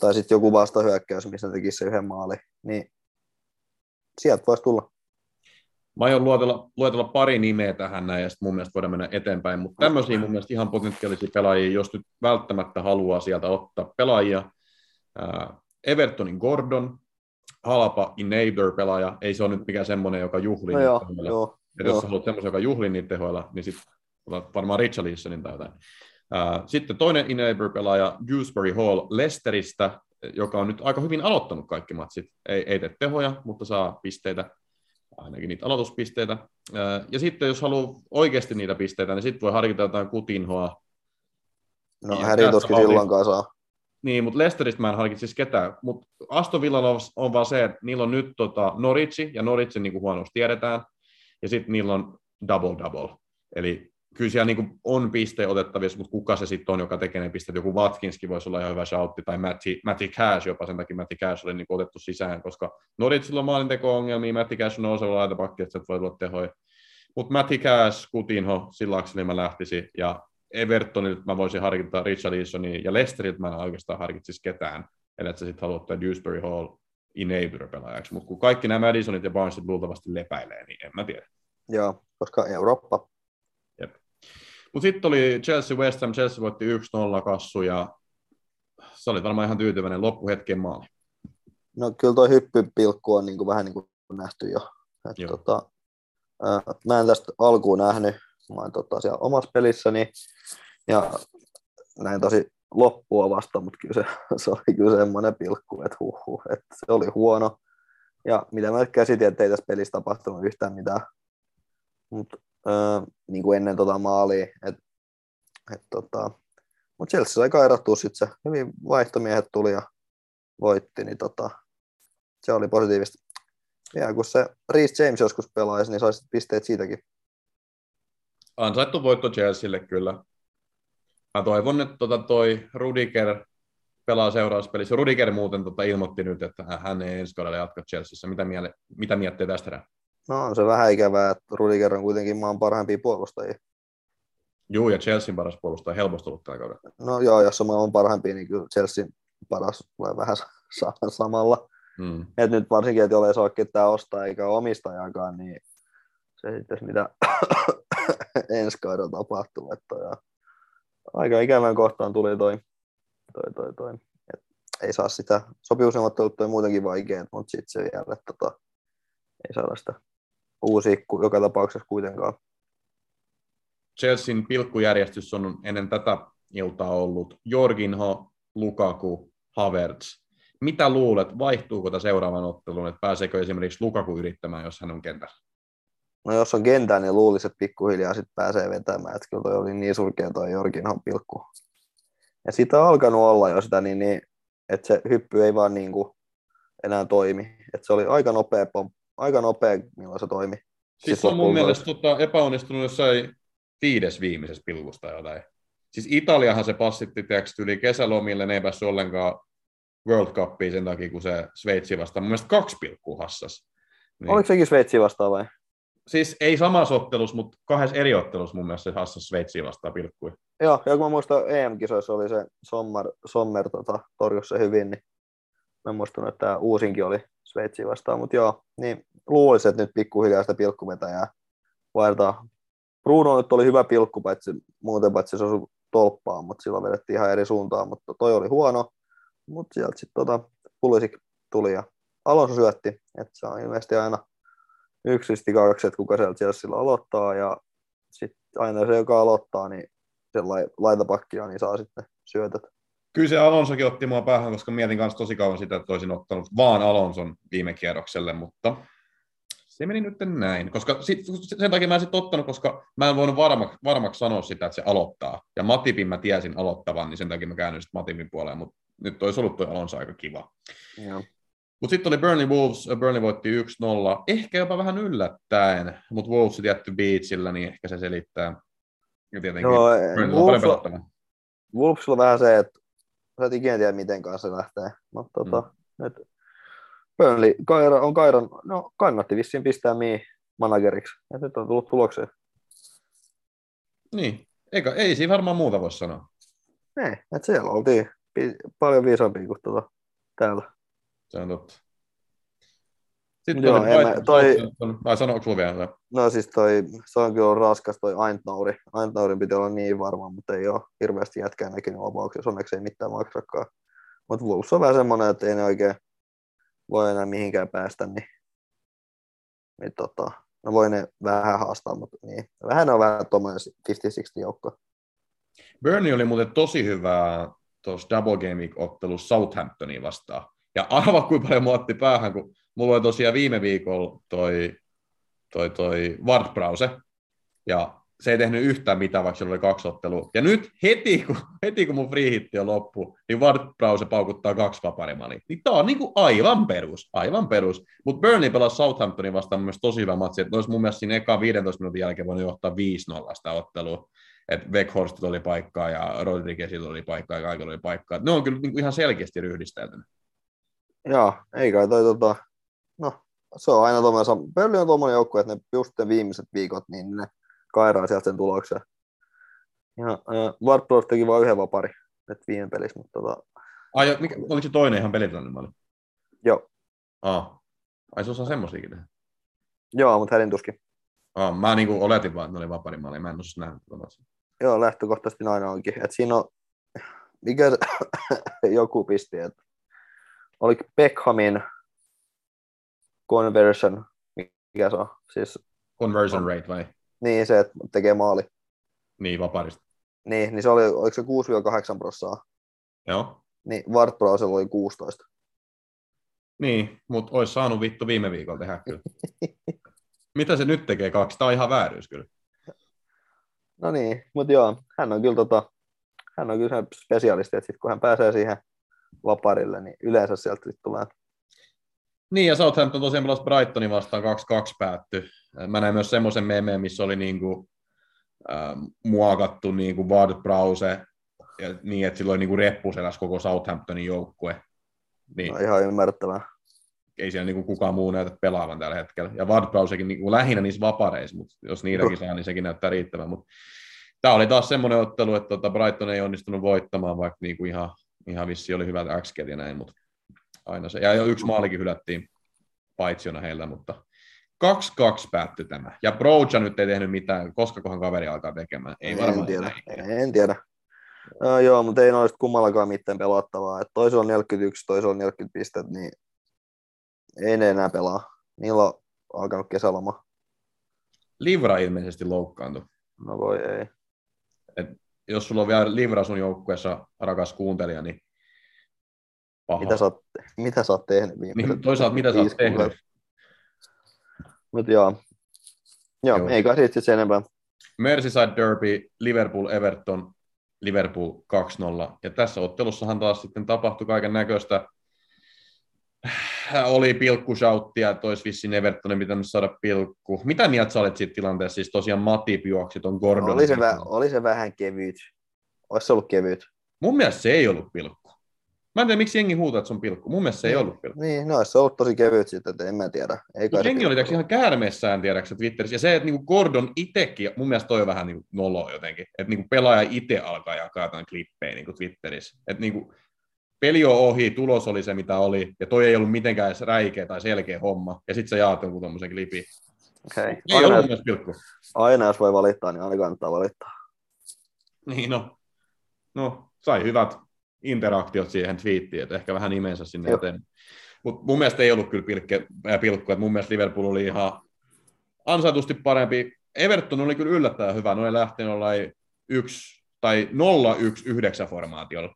[SPEAKER 3] Tai sitten joku vastahyökkäys, missä ne tekisi se yhden maali, niin sieltä voisi tulla.
[SPEAKER 2] Mä aion luetella, luetella pari nimeä tähän näin, ja sitten mun mielestä voidaan mennä eteenpäin, mutta tämmöisiä mun mielestä ihan potentiaalisia pelaajia, jos nyt välttämättä haluaa sieltä ottaa pelaajia. Evertonin Gordon, halpa enabler-pelaaja, ei se ole nyt mikään semmoinen, joka juhlii
[SPEAKER 3] No joo, joo,
[SPEAKER 2] Et jos
[SPEAKER 3] joo.
[SPEAKER 2] haluat semmoisen, joka juhlii niitä tehoilla, niin sitten varmaan Richarlisonin tai jotain. Sitten toinen enabler-pelaaja, Dewsbury Hall Lesteristä, joka on nyt aika hyvin aloittanut kaikki matsit. Ei, ei tee tehoja, mutta saa pisteitä, ainakin niitä aloituspisteitä. Ja sitten jos haluaa oikeasti niitä pisteitä, niin sitten voi harkita jotain kutinhoa.
[SPEAKER 3] No
[SPEAKER 2] Ja
[SPEAKER 3] Häri tuskin silloinkaan saa.
[SPEAKER 2] Niin, mutta Lesteristä mä en harkitsisi ketään. Mutta Aston Villalla on, on vaan se, että niillä on nyt tota Norwich, ja Norwichin niin huonosti tiedetään, ja sitten niillä on double-double. Eli kyllä siellä niin on piste otettavissa, mutta kuka se sitten on, joka tekee ne pisteet. Joku Watkinskin voisi olla ihan hyvä shoutti, tai Matti, Matti Cash jopa, sen takia Matti Cash oli niin otettu sisään, koska Norwichilla on maalinteko-ongelmia, Matti Cash on nouseva laitapakki, että voi tulla tehoja. Mutta Matti Cash, Kutinho, sillä akselilla mä lähtisin, ja Evertonilta mä voisin harkita Richarlisonia, ja Lesteriltä mä en oikeastaan harkitsisi ketään, eli että sä sitten haluat Dewsbury Hall enabler-pelaajaksi, mutta kun kaikki nämä Madisonit ja Barnesit luultavasti lepäilee, niin en mä tiedä.
[SPEAKER 3] Joo, koska Eurooppa.
[SPEAKER 2] Mutta sitten oli Chelsea West Ham, Chelsea voitti 1-0 kassu ja se oli varmaan ihan tyytyväinen loppuhetken maali.
[SPEAKER 3] no kyllä toi hyppypilkku on niin kuin, vähän niin kuin nähty jo. Et,
[SPEAKER 2] Joo.
[SPEAKER 3] tota, ää, mä en tästä alkuun nähnyt, mä oon tota, siellä omassa pelissäni ja näin tosi loppua vasta, mutta kyllä se, [LAUGHS] se oli kyllä semmoinen pilkku, että huhhuh, että se oli huono. Ja mitä mä käsitin, että ei tässä pelissä tapahtunut yhtään mitään. Mutta niin kuin ennen tota maalia, että et, tota, mutta Chelsea sai kairattua sitten se. Hyvin vaihtomiehet tuli ja voitti, niin tota, se oli positiivista. Ja kun se Reece James joskus pelaisi, niin saisi pisteet siitäkin.
[SPEAKER 2] Ansaittu voitto Chelsealle kyllä. Mä toivon, että tota toi Rudiger pelaa seuraavassa pelissä. Rudiger muuten tota ilmoitti nyt, että hän ei ensi kaudella jatka Chelseassa. Mitä, miele, mitä miettii tästä erää?
[SPEAKER 3] No on se vähän ikävää, että Rudiger on kuitenkin maan parhaimpia puolustajia.
[SPEAKER 2] Juu, ja Chelsean paras puolustaja helposti ollut tällä kaudella.
[SPEAKER 3] No joo, jos on maailman parhaimpia, niin kyllä Chelsea paras tulee vähän [LAUGHS] sa- samalla.
[SPEAKER 2] Mm.
[SPEAKER 3] Et nyt varsinkin, että jolle ei saa ketään ostaa eikä omistajakaan, niin se sitten mitä [COUGHS] ensi kaudella tapahtuu. Että ja aika ikävän kohtaan tuli toi, toi, toi, toi. Et ei saa sitä, sopimusneuvottelut on muutenkin vaikeat, mutta sitten se vielä, että tota, ei saada sitä uusia ku- joka tapauksessa kuitenkaan.
[SPEAKER 2] Chelsean pilkkujärjestys on ennen tätä iltaa ollut Jorginho, Lukaku, Havertz. Mitä luulet, vaihtuuko tämä seuraavan otteluun, että pääseekö esimerkiksi Lukaku yrittämään, jos hän on kentällä?
[SPEAKER 3] No jos on kentää, niin luulisi, että pikkuhiljaa sitten pääsee vetämään. Että kyllä toi oli niin surkea toi Jorginhan pilkku. Ja sitä on alkanut olla jo sitä, niin, niin että se hyppy ei vaan niin kuin enää toimi. Että se oli aika nopea, pom- aika nopea milloin se toimi.
[SPEAKER 2] Siis se on mun mielestä tota, epäonnistunut jossain viides viimeisessä pilkusta jotain. Siis Italiahan se passitti tiedätkö, yli kesälomille, ne ei päässyt ollenkaan World Cupiin sen takia, kun se Sveitsi vastaan. Mun mielestä kaksi pilkkua hassas. Niin.
[SPEAKER 3] Oliko sekin Sveitsi vastaan vai?
[SPEAKER 2] Siis ei samassa ottelussa, mutta kahdessa eri ottelussa mun mielestä se hassas Sveitsiä vastaan pilkkui.
[SPEAKER 3] Joo, ja kun mä muistan EM-kisoissa oli se Sommer, Sommer tota, torjus se hyvin, niin mä en muistanut, että tämä uusinkin oli Sveitsi vastaan, mutta joo, niin luulisin, että nyt pikkuhiljaa sitä pilkkuvetäjää vaihdetaan. Bruno nyt oli hyvä pilkku, paitsi muuten paitsi se osui tolppaan, mutta silloin vedettiin ihan eri suuntaan, mutta toi oli huono, mutta sieltä sitten tota, Pulisic tuli ja Alonso syötti, että se on ilmeisesti aina yksisti kaksi, että kuka sieltä Chelsealla aloittaa ja sitten aina se, joka aloittaa, niin sen lai- laitapakkia, niin saa sitten syötöt.
[SPEAKER 2] Kyllä se Alonsokin otti mua päähän, koska mietin kanssa tosi kauan sitä, että olisin ottanut vaan Alonson viime kierrokselle, mutta se meni nyt näin. Koska sit, sen takia mä en sitten ottanut, koska mä en voinut varmaksi, varmaksi sanoa sitä, että se aloittaa. Ja Matipin mä tiesin aloittavan, niin sen takia mä käännyin sitten Matipin puoleen, mutta nyt olisi ollut tuo Alonso aika kiva. Mutta sitten oli Burnley Wolves, Burnley voitti 1-0, ehkä jopa vähän yllättäen, mutta Wolves jätty Beachillä, niin ehkä se selittää. Ja tietenkin
[SPEAKER 3] Joo,
[SPEAKER 2] Burnley on paljon
[SPEAKER 3] Wolves. Wolvesilla on vähän se, että sä et ikinä tiedä, miten kanssa se lähtee. Mutta tota,
[SPEAKER 2] Mm.
[SPEAKER 3] nyt Burnley Kaira, on Kairon, no kannatti vissiin pistää mii manageriksi. Ja nyt on tullut tulokseen.
[SPEAKER 2] Niin, Eikä, ei siinä varmaan muuta voi sanoa.
[SPEAKER 3] Ei, että siellä oltiin paljon viisaampia kuin tuota täällä.
[SPEAKER 2] Se on totta. Sitten
[SPEAKER 3] Joo, en mä- toi-.
[SPEAKER 2] Vai sanoiko sulla vielä? jotain?
[SPEAKER 3] No siis toi, se on kyllä raskas toi Eintnauri. Eintnaurin piti olla niin varma, mutta ei ole hirveästi jätkää näkynyt avauksessa. Onneksi ei mitään maksakaan. Mutta Wolves on vähän semmoinen, että ei ne oikein voi enää mihinkään päästä, niin, niin tota, no voi ne vähän haastaa, mutta niin. Vähän on vähän tuommoinen 50-60 joukko.
[SPEAKER 2] Burnley oli muuten tosi hyvää tuossa Double Game Week-ottelussa Southamptonia vastaan. Ja arva kuinka paljon mua otti päähän, kun mulla oli tosiaan viime viikolla toi, toi, toi Ward-browse, ja se ei tehnyt yhtään mitään, vaikka sillä oli kaksi ottelua. Ja nyt heti, kun, heti kun mun free hitti on loppu, niin Ward-browse paukuttaa kaksi vaparimalia. Niin tää on niinku aivan perus, aivan perus. Mutta Burnley pelasi Southamptonin vastaan myös tosi hyvä matsi, että olisi mun mielestä siinä eka 15 minuutin jälkeen voinut johtaa 5-0 sitä ottelua että Weghorstilla oli paikkaa ja Rodriguezilla oli paikkaa ja kaikilla oli paikkaa. Ne on kyllä niinku ihan selkeästi ryhdistäytynyt.
[SPEAKER 3] Joo, ei kai toi tota, no se on aina tuommoinen, Burnley on tuommoinen joukko, että ne just ne viimeiset viikot, niin ne kairaa sieltä sen tuloksen. Ja äh, Ward teki vain yhden vapari nyt viime pelissä, mutta tota,
[SPEAKER 2] Ai, mikä, oliko se toinen ihan pelitönne maali?
[SPEAKER 3] joo,
[SPEAKER 2] Aa. Ai se osaa semmoisiakin tehdä.
[SPEAKER 3] joo, mutta hädin tuskin.
[SPEAKER 2] Aa, mä niinku oletin vaan, että ne oli vaparimaali. Mä en nähnyt tuota matsia.
[SPEAKER 3] Joo, lähtökohtaisesti näin onkin. Et siinä on, mikä [COUGHS] joku pisti, että oliko Beckhamin conversion, mikä se on? Siis,
[SPEAKER 2] Conversion rate vai?
[SPEAKER 3] niin se, että tekee maali.
[SPEAKER 2] Niin, vaparista.
[SPEAKER 3] Niin, niin se oli, oliko se 6-8 prossaa?
[SPEAKER 2] Joo.
[SPEAKER 3] Niin Ward Prowsella oli 16.
[SPEAKER 2] Niin, mutta olisi saanut vittu viime viikolla tehdä kyllä. [LAUGHS] Mitä se nyt tekee kaksi? Tämä on ihan vääryys kyllä.
[SPEAKER 3] No niin, mutta joo, hän on kyllä, tota, hän on kyllä se spesialisti, että sit kun hän pääsee siihen vaparille, niin yleensä sieltä sit tulee.
[SPEAKER 2] Niin, ja Southampton tosiaan pelasi Brightonin vastaan 2-2 päätty. Mä näin myös semmoisen memeen, missä oli niinku, äh, muokattu niinku Ward Brause ja niin, että sillä oli niinku reppuselässä koko Southamptonin joukkue. Niin
[SPEAKER 3] No, ihan ymmärrettävää.
[SPEAKER 2] ei siellä niinku kukaan muu näytä pelaavan tällä hetkellä. Ja Ward Browsekin niinku lähinnä niissä vapareissa, mutta jos niitäkin saa, niin sekin näyttää riittävän. Mutta tämä oli taas semmoinen ottelu, että tota Brighton ei onnistunut voittamaan, vaikka niinku ihan, ihan vissi oli hyvät x ja näin, mutta aina se. Ja jo yksi maalikin hylättiin paitsiona heillä, mutta 2-2 päättyi tämä. Ja Broja nyt ei tehnyt mitään, koska kohan kaveri alkaa tekemään. Ei varmaan
[SPEAKER 3] en tiedä.
[SPEAKER 2] enää.
[SPEAKER 3] En tiedä. No, joo, mutta ei noista kummallakaan mitään pelattavaa. Et toisella on 41, toisella on 40 pistet, niin ei ne enää pelaa. Niillä on alkanut kesäloma.
[SPEAKER 2] Livra ilmeisesti loukkaantui.
[SPEAKER 3] No voi ei.
[SPEAKER 2] Jos sulla on vielä Livra sun joukkueessa, rakas kuuntelija, niin paha.
[SPEAKER 3] Mitä sä, oot, mitä sä oot tehnyt
[SPEAKER 2] niin, toisaalta mitä sä oot tehnyt?
[SPEAKER 3] kuukautta? Mut joo. Joo,
[SPEAKER 2] Joo.
[SPEAKER 3] ei kai siitä sit enempää.
[SPEAKER 2] Merseyside Derby, Liverpool, Everton, Liverpool 2-0. Ja tässä ottelussahan taas sitten tapahtui kaiken näköistä. Oli pilkkushauttia, että olisi vissiin Evertonin pitänyt saada pilkku. Mitä mieltä sä olet siitä tilanteessa? Siis tosiaan Matip juoksi ton Gordon.
[SPEAKER 3] Oli se, vä- oli se vähän kevyt. Olisi se ollut kevyt.
[SPEAKER 2] Mun mielestä se ei ollut pilkku. Mä en tiedä, miksi jengi huutaa, että se on pilkku. Mun mielestä se ei ollut pilkku.
[SPEAKER 3] Niin, no se ollut tosi kevyt sitten, että en mä tiedä. Ei kai se
[SPEAKER 2] jengi oli tiiäks, ihan käärmeessään, tiedäksä, Twitterissä. Ja se, että niinku Gordon itsekin, mun mielestä toi on vähän niinku nolo jotenkin, että niinku pelaaja itse alkaa jakaa jotain klippejä niinku Twitterissä. Että niinku, peli on ohi, tulos oli se, mitä oli, ja toi ei ollut mitenkään edes räikeä tai selkeä homma. Ja sitten sä jaat jonkun tommosen klipin.
[SPEAKER 3] Okei.
[SPEAKER 2] Ei
[SPEAKER 3] Aina, jos-
[SPEAKER 2] mielestä pilkku.
[SPEAKER 3] aina jos voi valittaa, niin aina kannattaa valittaa.
[SPEAKER 2] Niin no. No, sai hyvät interaktiot siihen twiittiin, että ehkä vähän nimensä sinne
[SPEAKER 3] Joo.
[SPEAKER 2] eteen. Mutta mun mielestä ei ollut kyllä pilkke, äh, pilkku, että mun mielestä Liverpool oli ihan ansaitusti parempi. Everton oli kyllä yllättävän hyvä, ne oli lähtenyt jollain yksi tai 0-1-9 formaatiolla.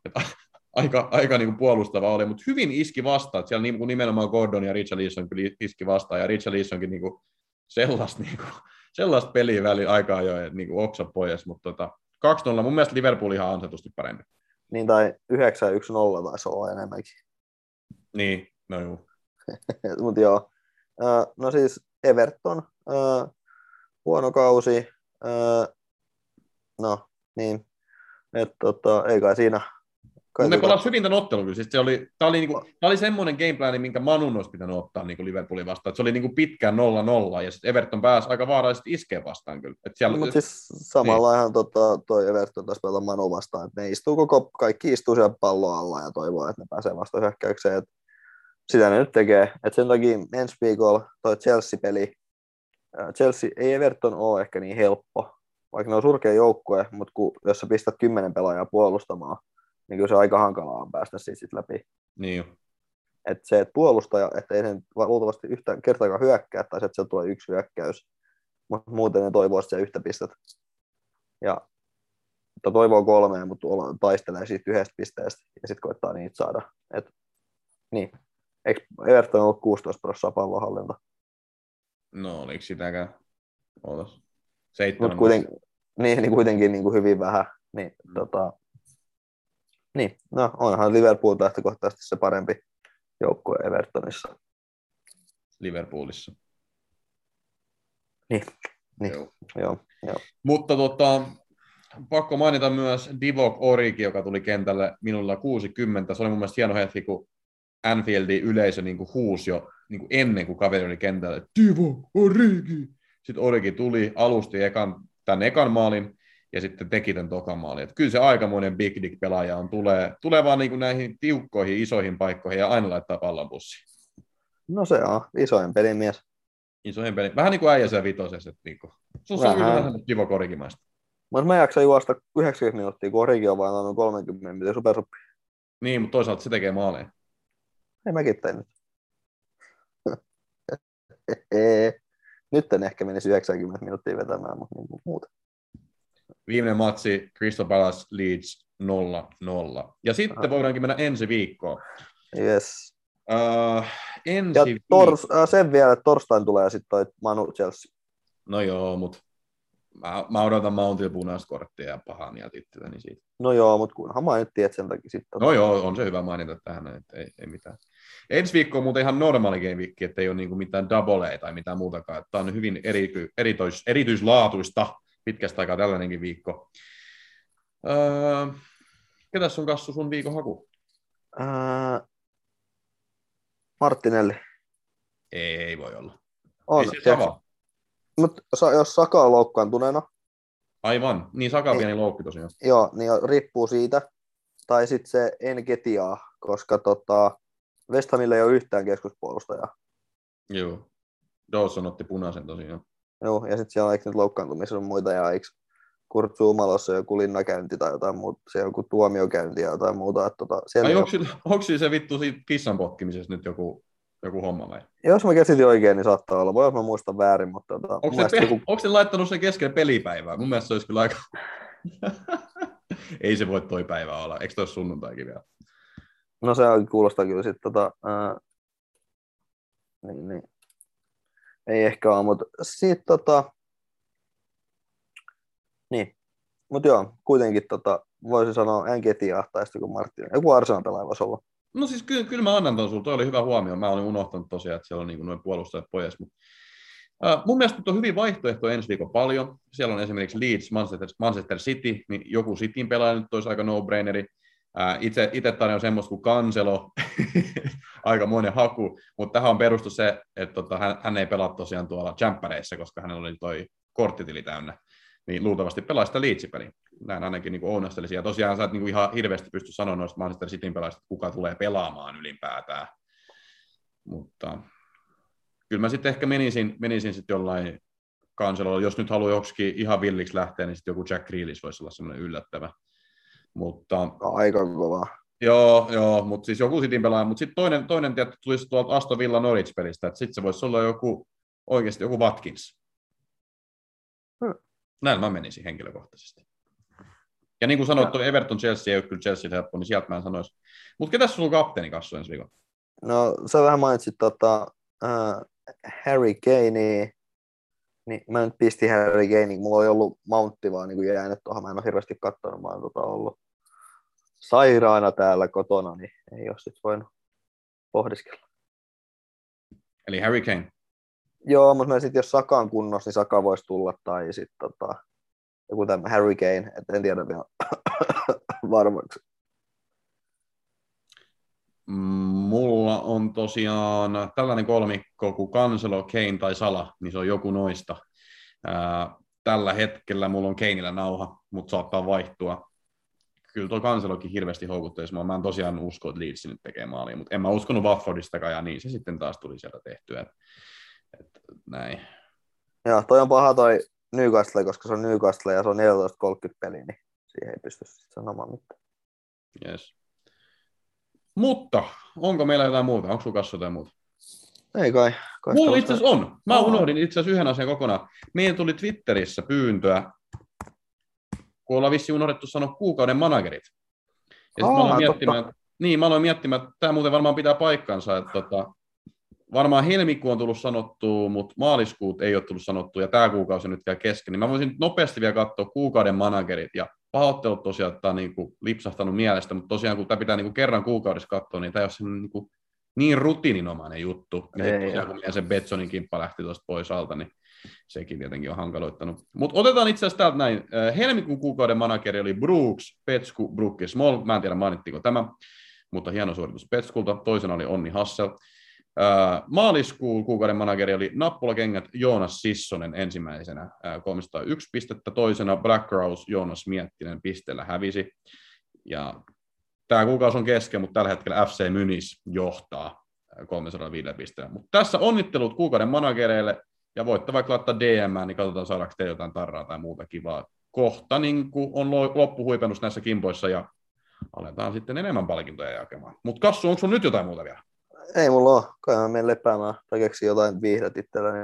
[SPEAKER 2] Aika, aika niin kuin puolustava oli, mutta hyvin iski vastaan. Siellä niin kuin nimenomaan Gordon ja Richard Leeson kyllä iski vastaan, ja Richard Leesonkin niin kuin sellaista, niin kuin, sellaista peliä väliin aikaa jo, että niin kuin oksa pois, mutta tota, 2-0, mun mielestä Liverpool ihan ansaitusti parempi.
[SPEAKER 3] Niin tai 9-1-0 taisi olla enemmänkin.
[SPEAKER 2] Niin, no juu. [LAUGHS]
[SPEAKER 3] Mutta joo. No siis Everton, huono kausi. No niin, että tota, ei kai siinä.
[SPEAKER 2] Mutta ne pelasivat hyvin tämän ottelun kyllä. Siis se oli, tämä oli, niinku, tää oli semmoinen gameplani, minkä Manun olisi pitänyt ottaa niinku Liverpoolin vastaan. Et se oli niinku pitkään 0-0, ja sitten Everton pääsi aika vaarallisesti iskeen vastaan kyllä. Et siellä,
[SPEAKER 3] Mutta siis samalla ihan tota, toi Everton taas pelata Manu vastaan, että ne istuu koko, kaikki istuu siellä pallon alla ja toivoo, että ne pääsee vasta hyökkäykseen. Et sitä ne nyt tekee. Et sen takia ensi viikolla toi Chelsea-peli, Chelsea ei Everton ole ehkä niin helppo, vaikka ne on surkea joukkue, mutta kun, jos sä pistät kymmenen pelaajaa puolustamaan, niin kyllä se aika hankalaa on päästä siitä sit läpi.
[SPEAKER 2] niin jo.
[SPEAKER 3] Että se, että puolustaja, että ei sen luultavasti yhtä kertaakaan hyökkää, tai se, että sieltä tulee yksi hyökkäys, mutta muuten ne toivoo sitä yhtä pistettä. Ja että toivoo kolmea, mutta taistelee siitä yhdestä pisteestä ja sitten koittaa niitä saada. Et, niin. Eikö Everton ollut 16 prosenttia pallonhallinta?
[SPEAKER 2] No oliko sitäkään? Ootas. Seitsemän.
[SPEAKER 3] kuitenkin, niin, niin kuitenkin niin kuin hyvin vähän. Niin, tota, niin, no onhan Liverpool lähtökohtaisesti se parempi joukkue Evertonissa.
[SPEAKER 2] Liverpoolissa.
[SPEAKER 3] Niin, niin.
[SPEAKER 2] Joo.
[SPEAKER 3] Joo, joo.
[SPEAKER 2] Mutta tota, pakko mainita myös Divok Origi, joka tuli kentälle minulla 60. Se oli mun mielestä hieno hetki, kun Anfieldin yleisö niin kuin huusi jo niin kuin ennen kuin kaveri oli kentällä, Divok Origi! Sitten Origi tuli, alusti ekan, tämän ekan maalin ja sitten teki tämän tokan maalin. Et kyllä se aikamoinen big dick pelaaja on, tulee, tulee vaan niin kuin näihin tiukkoihin, isoihin paikkoihin ja aina laittaa pallon pussiin.
[SPEAKER 3] No se on isoin pelimies.
[SPEAKER 2] Isoihin peliin. Vähän niin kuin äijä siellä vitosessa. Että niin kuin, se on
[SPEAKER 3] Vähän.
[SPEAKER 2] vähän, Divok Origimaista.
[SPEAKER 3] Mutta mä jaksan juosta 90 minuuttia, kun Origi on vain noin 30 minuuttia supersuppi.
[SPEAKER 2] Niin, mutta toisaalta se tekee maaleja.
[SPEAKER 3] Ei mäkin tein nyt. [LAUGHS] Nyt en ehkä menisi 90 minuuttia vetämään, mutta niin kuin muuta.
[SPEAKER 2] Viimeinen matsi, Crystal Palace Leeds 0-0. Ja sitten
[SPEAKER 3] Aha.
[SPEAKER 2] voidaankin mennä ensi viikkoon.
[SPEAKER 3] Yes.
[SPEAKER 2] Uh, ensi
[SPEAKER 3] Ja tors, äh, sen vielä, että torstain tulee sitten toi Manu Chelsea.
[SPEAKER 2] No joo, mutta mä, mä odotan Mountil punaista korttia ja pahaa mieltä itseltäni siitä.
[SPEAKER 3] No joo, mutta kunhan mainittiin, että sen takia sitten.
[SPEAKER 2] No joo, on se hyvä mainita tähän, että ei, ei mitään. Ensi viikko on muuten ihan normaali game week, että ei ole niinku mitään double tai mitään muutakaan. Tämä on hyvin eri, erityis, erityislaatuista pitkästä aikaa tällainenkin viikko. Öö, ketäs sun kassu sun viikon haku?
[SPEAKER 3] Ää, Martinelli.
[SPEAKER 2] Ei, ei voi olla.
[SPEAKER 3] On,
[SPEAKER 2] ei se sama.
[SPEAKER 3] Mutta jos Saka on loukkaantuneena,
[SPEAKER 2] Aivan. Niin Saka on pieni loukki tosiaan.
[SPEAKER 3] joo, niin riippuu siitä. Tai sitten se Enketia, koska tota, West Hamilla ei ole yhtään keskuspuolustajaa.
[SPEAKER 2] Joo. Dawson otti punaisen tosiaan.
[SPEAKER 3] Joo, ja sitten siellä on eikö nyt loukkaantumisia on muita, ja eikö Kurt Zumalossa joku linnakäynti tai jotain muuta, se joku tuomiokäynti ja jotain muuta. Että tota, siellä
[SPEAKER 2] Ai onko, sillä- onko sillä se vittu siitä kissan potkimisessa nyt joku, joku homma vai?
[SPEAKER 3] Jos mä käsitin oikein, niin saattaa olla. Voi että mä muistan väärin, mutta tota,
[SPEAKER 2] Onko se, pe-
[SPEAKER 3] joku,
[SPEAKER 2] onko se laittanut sen keskelle pelipäivää? Mun mielestä se olisi kyllä aika... [LAUGHS] Ei se voi toi päivä olla. Eikö toi sunnuntaikin vielä?
[SPEAKER 3] no se kuulostaa kyllä sitten tota, ää, niin, niin. Ei ehkä ole, mutta sitten tota, niin, mutta joo, kuitenkin tota, voisi sanoa Enketia tai sitten joku Martin. Joku Arsenal pelaaja voisi olla.
[SPEAKER 2] No siis kyllä, kyllä mä annan ton sulle. Toi oli hyvä huomio. Mä olin unohtanut tosiaan, että siellä on niin noin puolustajat pois. Mutta, äh, mun mielestä on hyvin vaihtoehtoja ensi viikon paljon. Siellä on esimerkiksi Leeds, Manchester, Manchester City, niin joku Cityn pelaaja nyt olisi aika no-braineri. Itse, itse tarjoan semmoista kuin Kanselo, [LAUGHS] aika monen haku, mutta tähän on perustu se, että tota, hän, hän, ei pelaa tosiaan tuolla jämppäreissä, koska hänellä oli toi korttitili täynnä. Niin luultavasti pelaa sitä Leeds-peliä. Näin ainakin niin ounastelisin. Ja tosiaan sä et niin kuin ihan hirveästi pysty sanoa noista Manchester Cityn pelaajista, kuka tulee pelaamaan ylipäätään. Mutta kyllä mä sitten ehkä menisin, menisin sitten jollain kanselolla. Jos nyt haluaa joksikin ihan villiksi lähteä, niin sitten joku Jack Grealish voisi olla semmoinen yllättävä. Mutta
[SPEAKER 3] Aika kova.
[SPEAKER 2] Joo, joo, mutta siis joku Cityn pelaaja, mutta sitten toinen, toinen tietty tulisi tuolta Aston Villa Norwich-pelistä, että sitten se voisi olla joku, oikeasti joku Watkins.
[SPEAKER 3] Hmm.
[SPEAKER 2] Näin mä menisin henkilökohtaisesti. Ja niin kuin sanoit, tuo Everton Chelsea ei ole kyllä Chelsea helppo, niin sieltä mä en sanoisi. Mutta ketäs sulla on kapteeni kassu ensi viikolla?
[SPEAKER 3] No sä vähän mainitsit tota, äh, Harry Kanea, niin mä nyt pistin Harry Kanea, mulla ei ollut Mountti vaan niin jäänyt tuohon, mä en ole hirveästi katsonut, mä oon tota ollut sairaana täällä kotona, niin ei ole sit voinut pohdiskella.
[SPEAKER 2] Eli Harry Kane.
[SPEAKER 3] Joo, mutta mä sit jos Saka on kunnossa, niin Saka voisi tulla, tai sitten tota, joku tämä Harry Kane, et en tiedä vielä [COUGHS] varmaksi.
[SPEAKER 2] Mulla on tosiaan tällainen kolmikko kuin Cancelo, Kane tai Sala, niin se on joku noista. Ää, tällä hetkellä mulla on Keinillä nauha, mutta saattaa vaihtua. Kyllä tuo Cancelokin hirveästi houkutteisi. Mä en tosiaan usko, että Leeds nyt tekee maalia, mutta en mä uskonut Watfordistakaan, ja niin se sitten taas tuli sieltä tehtyä. Et, et, näin.
[SPEAKER 3] Joo, toi on paha toi Newcastle, koska se on Newcastle ja se on 14.30 peli, niin siihen ei pysty sanomaan mitään.
[SPEAKER 2] Yes. Mutta onko meillä jotain muuta? Onko sulla kanssa jotain muuta?
[SPEAKER 3] Ei kai. kai
[SPEAKER 2] Mulla itse asiassa on. Mä
[SPEAKER 3] Aa.
[SPEAKER 2] unohdin itse asiassa yhden asian kokonaan. Meidän tuli Twitterissä pyyntöä, kun ollaan vissiin unohdettu sanoa kuukauden managerit. Ja sitten mä
[SPEAKER 3] Aa,
[SPEAKER 2] aloin
[SPEAKER 3] totta.
[SPEAKER 2] miettimään, niin, mä aloin miettimään, että tämä muuten varmaan pitää paikkansa, että tota, varmaan helmikuu on tullut sanottua, mutta maaliskuut ei ole tullut sanottua, ja tämä kuukausi on nyt vielä kesken, niin mä voisin nopeasti vielä katsoa kuukauden managerit, ja pahoittelut tosiaan, että tämä on niin kuin lipsahtanut mielestä, mutta tosiaan kun tämä pitää niin kuin kerran kuukaudessa katsoa, niin tämä ei ole niin, kuin niin rutiininomainen juttu. Niin
[SPEAKER 3] Ei
[SPEAKER 2] tosiaan, kun se Betsonin kimppa lähti tuosta pois alta, niin sekin tietenkin on hankaloittanut. Mutta otetaan itse asiassa täältä näin. Helmikuun kuukauden manageri oli Brooks, Petsku, Brooke Small. Mä en tiedä mainittiinko tämä, mutta hieno suoritus Petskulta. Toisena oli Onni Hassel. Maaliskuun kuukauden manageri oli Nappulakengät Joonas Sissonen ensimmäisenä äh, 301 pistettä, toisena Black Rose Joonas Miettinen pisteellä hävisi. Ja tämä kuukausi on kesken, mutta tällä hetkellä FC Mynis johtaa äh, 305 pisteellä. Mutta tässä onnittelut kuukauden managereille, ja voitte vaikka laittaa DM, niin katsotaan saadaanko teille jotain tarraa tai muuta kivaa. Kohta niin on lo- loppuhuipennus näissä kimpoissa, ja aletaan sitten enemmän palkintoja jakemaan. Mutta Kassu, onko sulla nyt jotain muuta vielä?
[SPEAKER 3] Ei mulla ole. Kai mä menen lepäämään tai keksin jotain viihdet itselleni.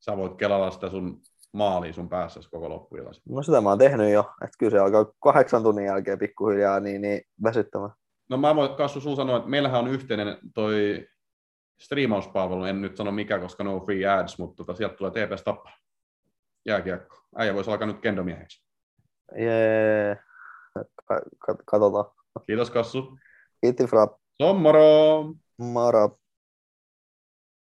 [SPEAKER 2] Sä voit kelalla sitä sun maalia sun päässä koko loppuilasi.
[SPEAKER 3] No sitä mä oon tehnyt jo. Että kyllä se alkaa kahdeksan tunnin jälkeen pikkuhiljaa niin, niin väsyttämään.
[SPEAKER 2] No mä voin Kassu sun sanoa, että meillähän on yhteinen toi striimauspalvelu, en nyt sano mikä, koska no free ads, mutta tota, sieltä tulee TPS Tappara. Jääkiekko. Äijä voisi alkaa nyt kendomieheksi.
[SPEAKER 3] Jee. Ka- ka- katsotaan.
[SPEAKER 2] Kiitos Kassu.
[SPEAKER 3] Kiitti Frapp.
[SPEAKER 2] Se on moro!
[SPEAKER 3] Mara.